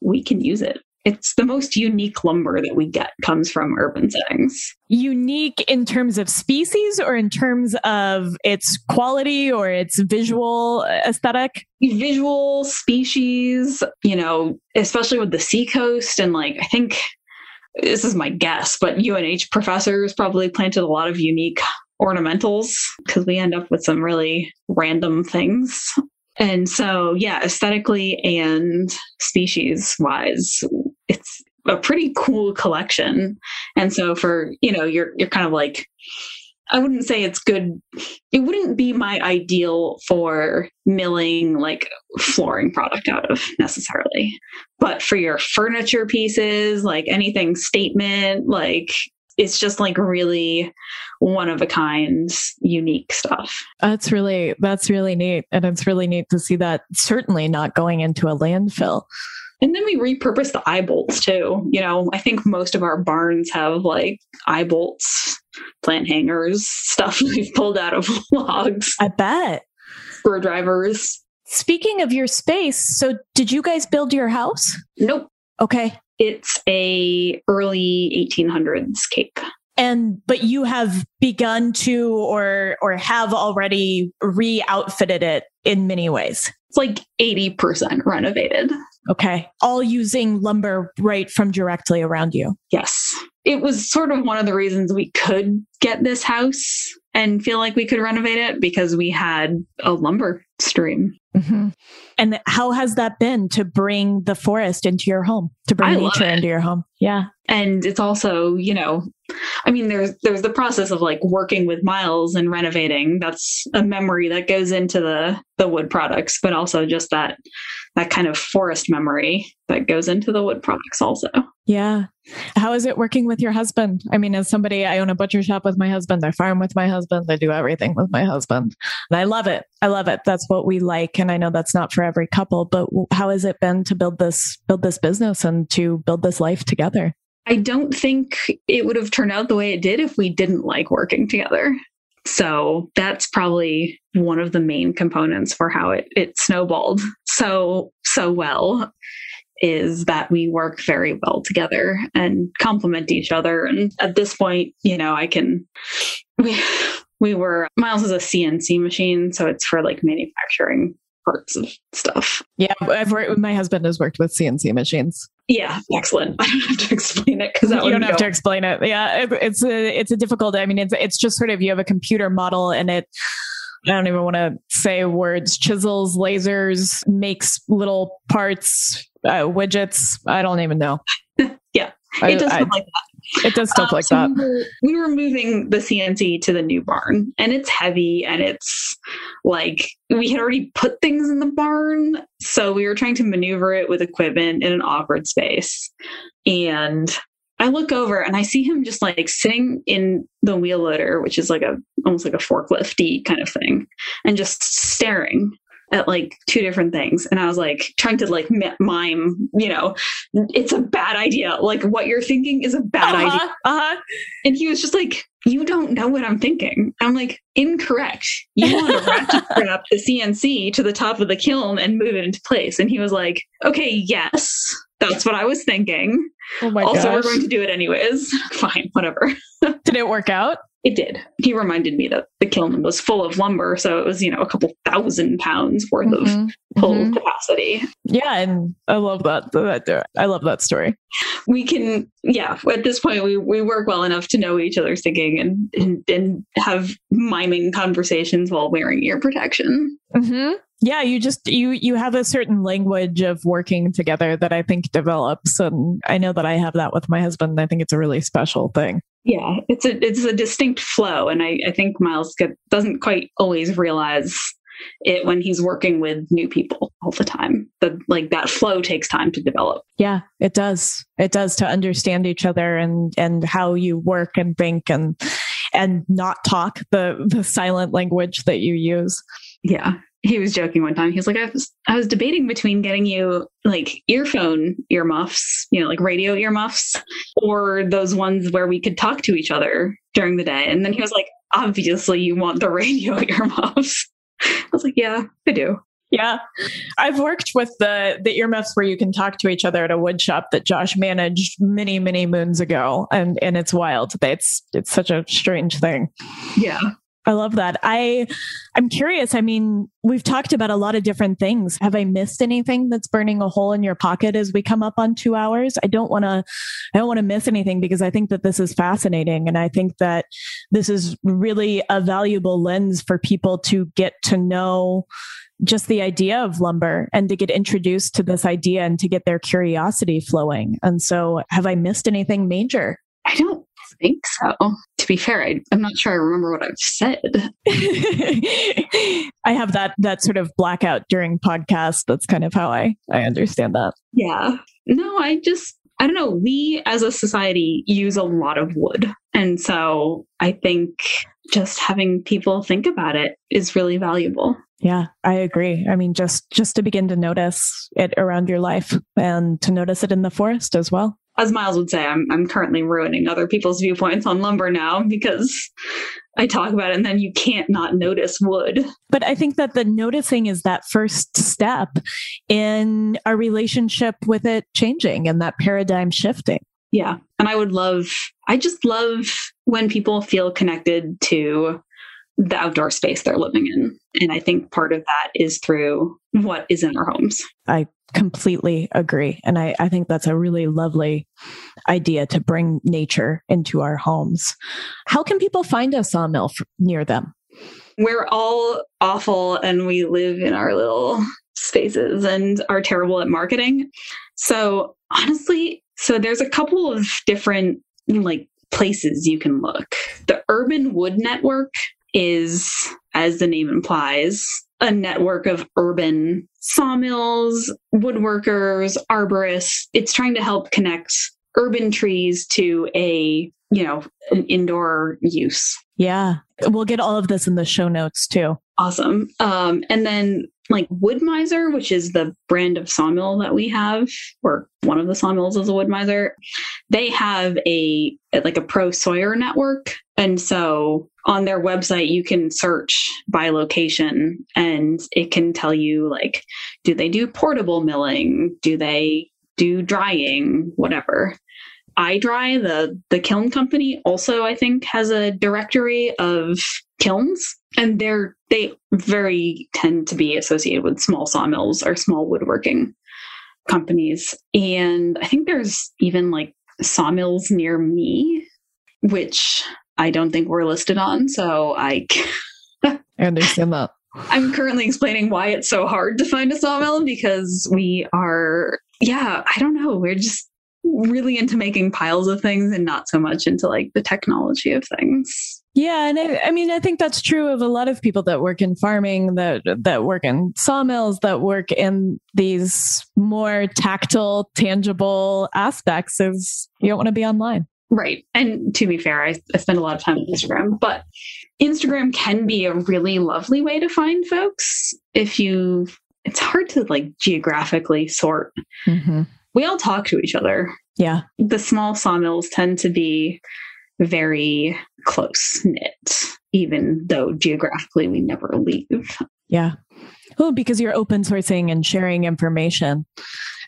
we can use it. It's the most unique lumber that we get comes from urban settings. Unique in terms of species or in terms of its quality or its visual aesthetic? Visual, species, you know, especially with the seacoast and like I think this is my guess, but UNH professors probably planted a lot of unique ornamentals because we end up with some really random things. And so, yeah, aesthetically and species wise, it's a pretty cool collection. And so for, you know, you're you're kind of like I wouldn't say it's good. It wouldn't be my ideal for milling like flooring product out of necessarily. But for your furniture pieces, like anything statement, like it's just like really one of a kind unique stuff that's really that's really neat and it's really neat to see that certainly not going into a landfill And then we repurposed the eye bolts too. You know, I think most of our barns have like eye bolts, plant hangers, stuff we've pulled out of logs, I bet. screwdrivers. Speaking of your space, so did you guys build your house? Nope. Okay. It's a early 1800s cape. And but you have begun to or or have already re-outfitted it in many ways. It's like 80% renovated. Okay. All using lumber right from directly around you. Yes. It was sort of one of the reasons we could get this house and feel like we could renovate it because we had a lumber stream. Mm-hmm. And how has that been to bring the forest into your home, to bring nature it. into your home? Yeah. And it's also, you know, I mean there's there's the process of like working with Miles and renovating. That's a memory that goes into the the wood products, but also just that that kind of forest memory that goes into the wood products also. Yeah. How is it working with your husband? I mean, as somebody, I own a butcher shop with my husband. I farm with my husband. I do everything with my husband. And I love it. I love it. That's what we like. And I know that's not for every couple, but how has it been to build this, build this business and to build this life together? I don't think it would have turned out the way it did if we didn't like working together. So that's probably one of the main components for how it, it snowballed so, so well is that we work very well together and complement each other. And at this point, you know, I can, we, we were, Miles is a CNC machine. So it's for like manufacturing parts of stuff. Yeah. I've worked, my husband has worked with CNC machines. Yeah, excellent. I don't have to explain it because you don't have go to explain it. Yeah, it, it's a it's a difficult. I mean, it's it's just sort of you have a computer model and it. I don't even want to say words. Chisels, lasers, makes little parts, uh, widgets. I don't even know. Yeah, I- it does I- like that. It does stuff Um, like so that. We were, we were moving the CNC to the new barn, and it's heavy, and it's like we had already put things in the barn, so we were trying to maneuver it with equipment in an awkward space. And I look over and I see him just like sitting in the wheel loader, which is like a almost like a forklifty kind of thing, and just staring at like two different things and i was like trying to like mime you know it's a bad idea like what you're thinking is a bad idea Uh-huh, uh-huh. and he was just like, You don't know what I'm thinking. I'm like, Incorrect. You want to ratchet strap the CNC to the top of the kiln and move it into place. And he was like, Okay, yes, that's what I was thinking. Oh my also, we're going to do it anyways. Fine, whatever. Did it work out? It did. He reminded me that the kiln was full of lumber. So it was, you know, a couple thousand pounds worth of Mhm, pull mhm. capacity. Yeah, and I love that. that. I love that story. we can yeah at this point we, we work well enough to know each other's thinking and, and and have miming conversations while wearing ear protection hmm Yeah, you just you you have a certain language of working together that I think develops, and I know that I have that with my husband. I think it's a really special thing. Yeah it's a it's a distinct flow and i, I think miles get, doesn't quite always realize it when he's working with new people all the time the like that flow takes time to develop Yeah, it does. It does to understand each other and and how you work and think and and not talk the the silent language that you use. Yeah. He was joking one time. He was like, I was, I was debating between getting you like earphone earmuffs, you know, like radio earmuffs, or those ones where we could talk to each other during the day. And then he was like, obviously you want the radio earmuffs. I was like, yeah, I do. Yeah. I've worked with the the earmuffs where you can talk to each other at a wood shop that Josh managed many, many moons ago. And and it's wild. It's it's such a strange thing. Yeah. I love that. I I'm curious. I mean, we've talked about a lot of different things. Have I missed anything that's burning a hole in your pocket as we come up on 2 hours? I don't want to I don't want to miss anything because I think that this is fascinating and I think that this is really a valuable lens for people to get to know just the idea of lumber and to get introduced to this idea and to get their curiosity flowing. And so, have I missed anything major? I don't think so. To be fair, I, I'm not sure I remember what I've said. I have that that sort of blackout during podcasts. That's kind of how I I understand that. Yeah. No, I just, I don't know. We as a society use a lot of wood. And so I think just having people think about it is really valuable. Yeah, I agree. I mean, just just to begin to notice it around your life and to notice it in the forest as well. As Miles would say, I'm I'm currently ruining other people's viewpoints on lumber now because I talk about it and then you can't not notice wood. But I think that the noticing is that first step in our relationship with it changing and that paradigm shifting. Yeah. And I would love, I just love when people feel connected to the outdoor space they're living in. And I think part of that is through what is in our homes. I completely agree. And I, I think that's a really lovely idea to bring nature into our homes. How can people find a sawmill f- near them? We're all awful and we live in our little spaces and are terrible at marketing. So, honestly, so there's a couple of different like places you can look. The Urban Wood Network is, as the name implies, a network of urban sawmills, woodworkers, arborists. It's trying to help connect urban trees to a, you know, an indoor use. Yeah. We'll get all of this in the show notes too. Awesome. Um, and then like Wood-Mizer, which is the brand of sawmill that we have, or one of the sawmills is a Wood-Mizer. They have a like a pro sawyer network, and so on their website you can search by location, and it can tell you like, do they do portable milling? Do they do drying? Whatever. iDry, the the kiln company, also I think has a directory of kilns. And they're they very tend to be associated with small sawmills or small woodworking companies. And i think there's even like sawmills near me which i don't think we're listed on so i i understand that i'm currently explaining why it's so hard to find a sawmill because we are yeah i don't know. We're just really into making piles of things and not so much into like the technology of things yeah, and I, I, mean, I think that's true of a lot of people that work in farming, that that work in sawmills, that work in these more tactile, tangible aspects. Is you don't want to be online, right? And to be fair, I, I spend a lot of time on Instagram, but Instagram can be a really lovely way to find folks if you. It's hard to like geographically sort. Mm-hmm. We all talk to each other. Yeah, the small sawmills tend to be very close knit, even though geographically we never leave. Yeah. Well, because you're open sourcing and sharing information.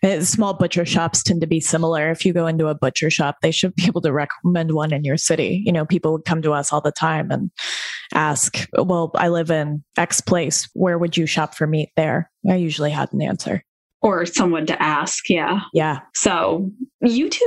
Uh, small butcher shops tend to be similar. If you go into a butcher shop, they should be able to recommend one in your city. You know, people would come to us all the time and ask, Well, I live in X place. Where would you shop for meat there? I usually had an answer or someone to ask. Yeah. Yeah. So YouTube,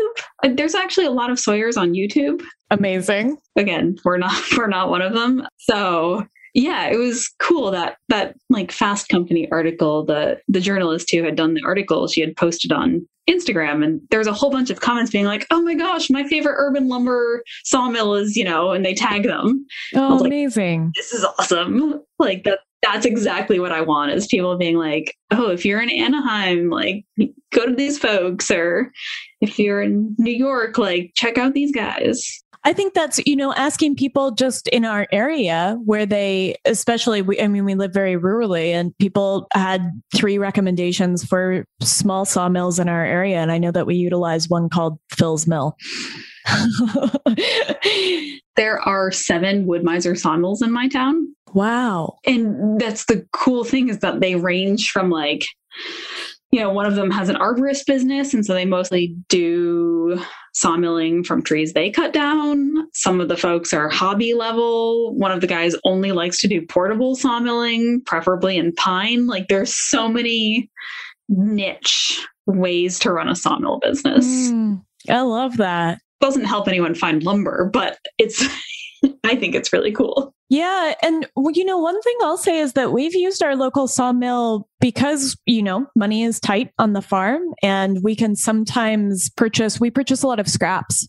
uh, there's actually a lot of Sawyers on YouTube. Amazing. Again, we're not we're not one of them. So yeah, it was cool that that like Fast Company article, the the journalist who had done the article, she had posted on Instagram and there was a whole bunch of comments being like, "Oh my gosh, my favorite urban lumber sawmill is, you know," and they tag them. Oh, amazing. Like, this is awesome. Like that that's exactly what I want is people being like, oh, if you're in Anaheim, like go to these folks, or if you're in New York, like check out these guys. I think that's, you know, asking people just in our area where they, especially, we, I mean, we live very rurally and people had three recommendations for small sawmills in our area. And I know that we utilize one called Phil's Mill. there are seven Wood-Mizer sawmills in my town. Wow. And that's the cool thing is that they range from like, you know, one of them has an arborist business. And so they mostly do sawmilling from trees they cut down. Some of the folks are hobby level. One of the guys only likes to do portable sawmilling, preferably in pine. Like there's so many niche ways to run a sawmill business. Mm, I love that doesn't help anyone find lumber, but it's I think it's really cool. Yeah. And, you know, one thing I'll say is that we've used our local sawmill because, you know, money is tight on the farm and we can sometimes purchase, we purchase a lot of scraps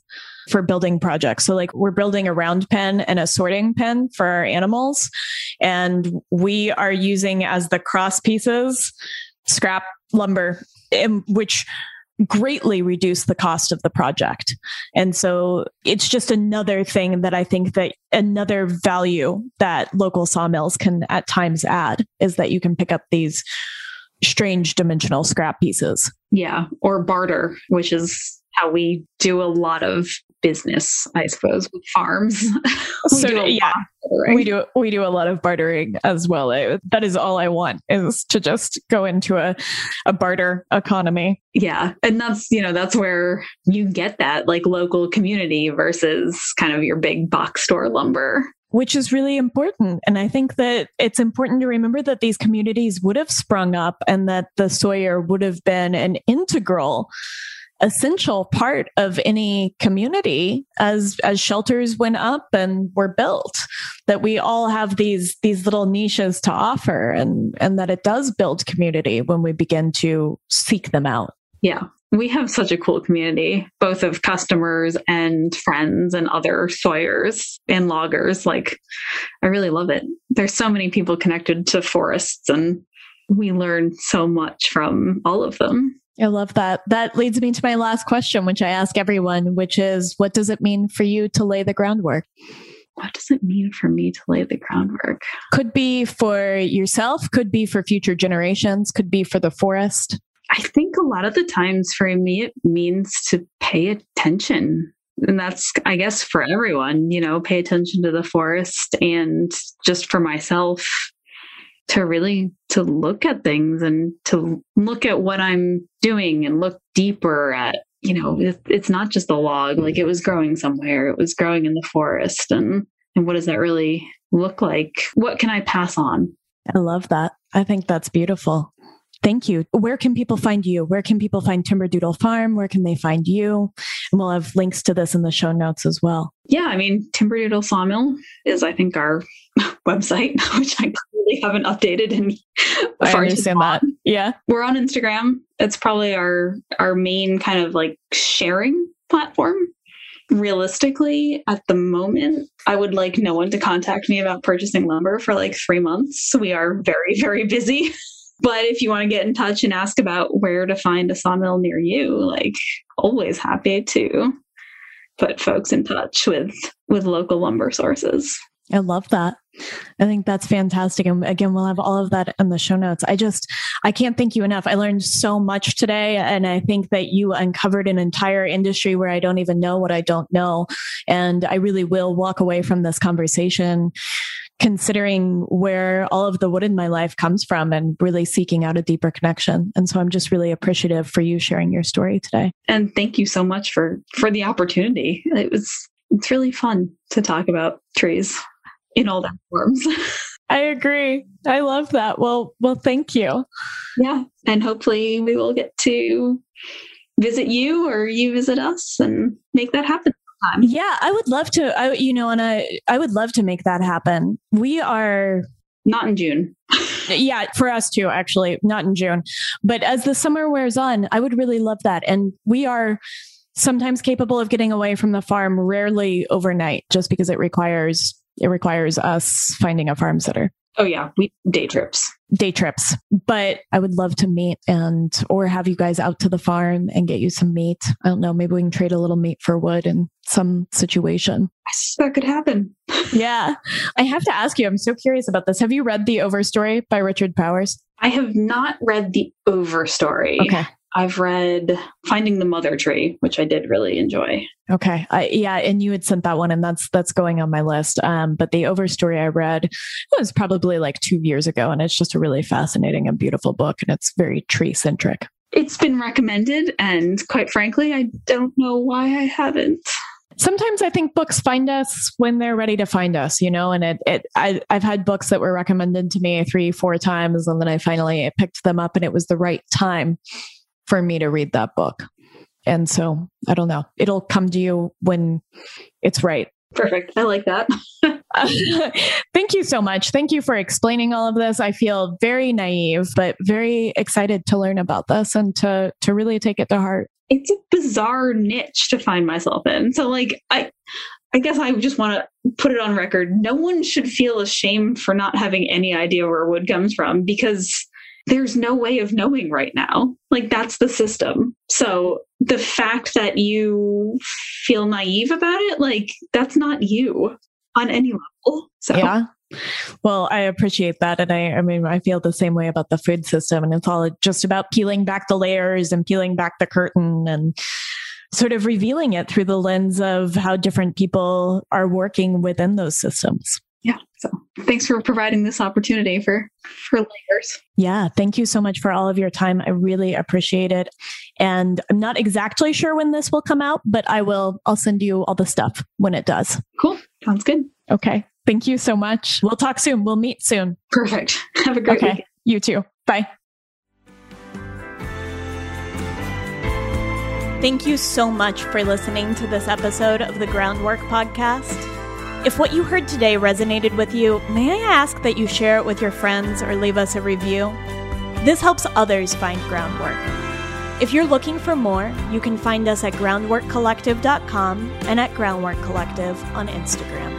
for building projects. So, like, we're building a round pen and a sorting pen for our animals. And we are using as the cross pieces scrap lumber, um, which greatly reduce the cost of the project. And so it's just another thing that I think that another value that local sawmills can at times add is that you can pick up these strange dimensional scrap pieces. Yeah, or barter, which is how we do a lot of business, I suppose, with farms. so yeah, we do we do a lot of bartering as well. I, that is all I want is to just go into a a barter economy. Yeah, and that's you know that's where you get that like local community versus kind of your big box store lumber which is really important. And I think that it's important to remember that these communities would have sprung up and that the Sawyer would have been an integral essential part of any community as as shelters went up and were built that we all have these these little niches to offer and and that it does build community when we begin to seek them out. Yeah we have such a cool community both of customers and friends and other sawyers and loggers. Like i really love it. There's so many people connected to forests and we learn so much from all of them I love that. That leads me to my last question, which I ask everyone, which is what does it mean for you to lay the groundwork? What does it mean for me to lay the groundwork? Could be for yourself, could be for future generations, could be for the forest. I think a lot of the times for me, it means to pay attention. And that's, I guess, for everyone, you know, pay attention to the forest and just for myself, to really to look at things and to look at what i'm doing and look deeper at you know it, it's not just a log like it was growing somewhere it was growing in the forest. And and what does that really look like? What can i pass on? I love that. I think that's beautiful thank you where can people find you where can people find Timberdoodle farm where can they find you and we'll have links to this in the show notes as well yeah i mean Timberdoodle sawmill is i think our website which i really haven't updated in I understand that. Yeah. We're on Instagram. It's probably our our main kind of like sharing platform. Realistically, at the moment, I would like no one to contact me about purchasing lumber for like three months. We are very, very busy. but if you want to get in touch and ask about where to find a sawmill near you, like always happy to put folks in touch with with local lumber sources. I love that. I think that's fantastic. And again, we'll have all of that in the show notes. I just, I can't thank you enough. I learned so much today. And I think that you uncovered an entire industry where I don't even know what I don't know. And I really will walk away from this conversation considering where all of the wood in my life comes from and really seeking out a deeper connection. And so I'm just really appreciative for you sharing your story today. And thank you so much for for the opportunity. It was it's really fun to talk about trees in all their forms. I agree. I love that. Well, well, thank you. Yeah, and hopefully we will get to visit you or you visit us and make that happen. Yeah, I would love to. I, you know, and I, I would love to make that happen. We are not in June. yeah, for us too, actually, not in June. But as the summer wears on, I would really love that. And we are sometimes capable of getting away from the farm, rarely overnight, just because it requires it requires us finding a farm sitter. Oh yeah, we day trips. Day trips. But I would love to meet and or have you guys out to the farm and get you some meat. I don't know, maybe we can trade a little meat for wood in some situation. I that could happen. yeah. I have to ask you, I'm so curious about this. Have you read The Overstory by Richard Powers? I have not read The Overstory. Okay. I've read Finding the Mother Tree, which I did really enjoy. Okay, I, yeah, and you had sent that one, and that's that's going on my list. Um, but the Overstory I read was probably like two years ago, and it's just a really fascinating and beautiful book, and it's very tree centric. It's been recommended, and quite frankly, I don't know why I haven't sometimes I think books find us when they're ready to find us, you know, and it, it, I, I've had books that were recommended to me three, four times. And then I finally picked them up and it was the right time for me to read that book. And so I don't know, it'll come to you when it's right. Perfect. I like that. Thank you so much. Thank you for explaining all of this. I feel very naive, but very excited to learn about this and to to really take it to heart. It's a bizarre niche to find myself in. So like I I guess I just want to put it on record. No one should feel ashamed for not having any idea where wood comes from because there's no way of knowing right now. Like that's the system. So the fact that you feel naive about it, like that's not you on any level. So yeah. Well, I appreciate that. And I, I mean, I feel the same way about the food system. And it's all just about peeling back the layers and peeling back the curtain and sort of revealing it through the lens of how different people are working within those systems. Yeah. So thanks for providing this opportunity for for layers. Yeah, thank you so much for all of your time. I really appreciate it. And I'm not exactly sure when this will come out, but I will I'll send you all the stuff when it does. Cool. Sounds good. Okay. Thank you so much. We'll talk soon. We'll meet soon. Perfect. Have a great okay. Weekend. You too. Bye. Thank you so much for listening to this episode of the Groundwork Podcast. If what you heard today resonated with you, may I ask that you share it with your friends or leave us a review? This helps others find Groundwork. If you're looking for more, you can find us at groundworkcollective.com and at Groundwork Collective on Instagram.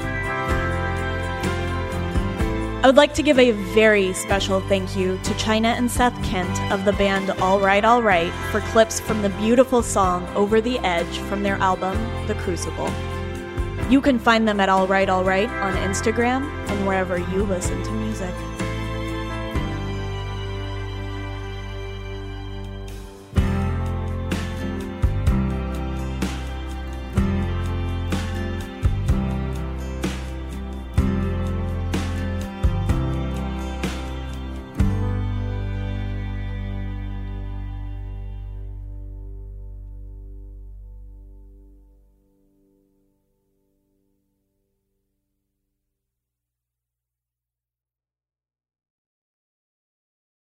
I would like to give a very special thank you to China and Seth Kent of the band All Right All Right for clips from the beautiful song Over the Edge from their album, The Crucible. You can find them at All Right All Right on Instagram and wherever you listen to music.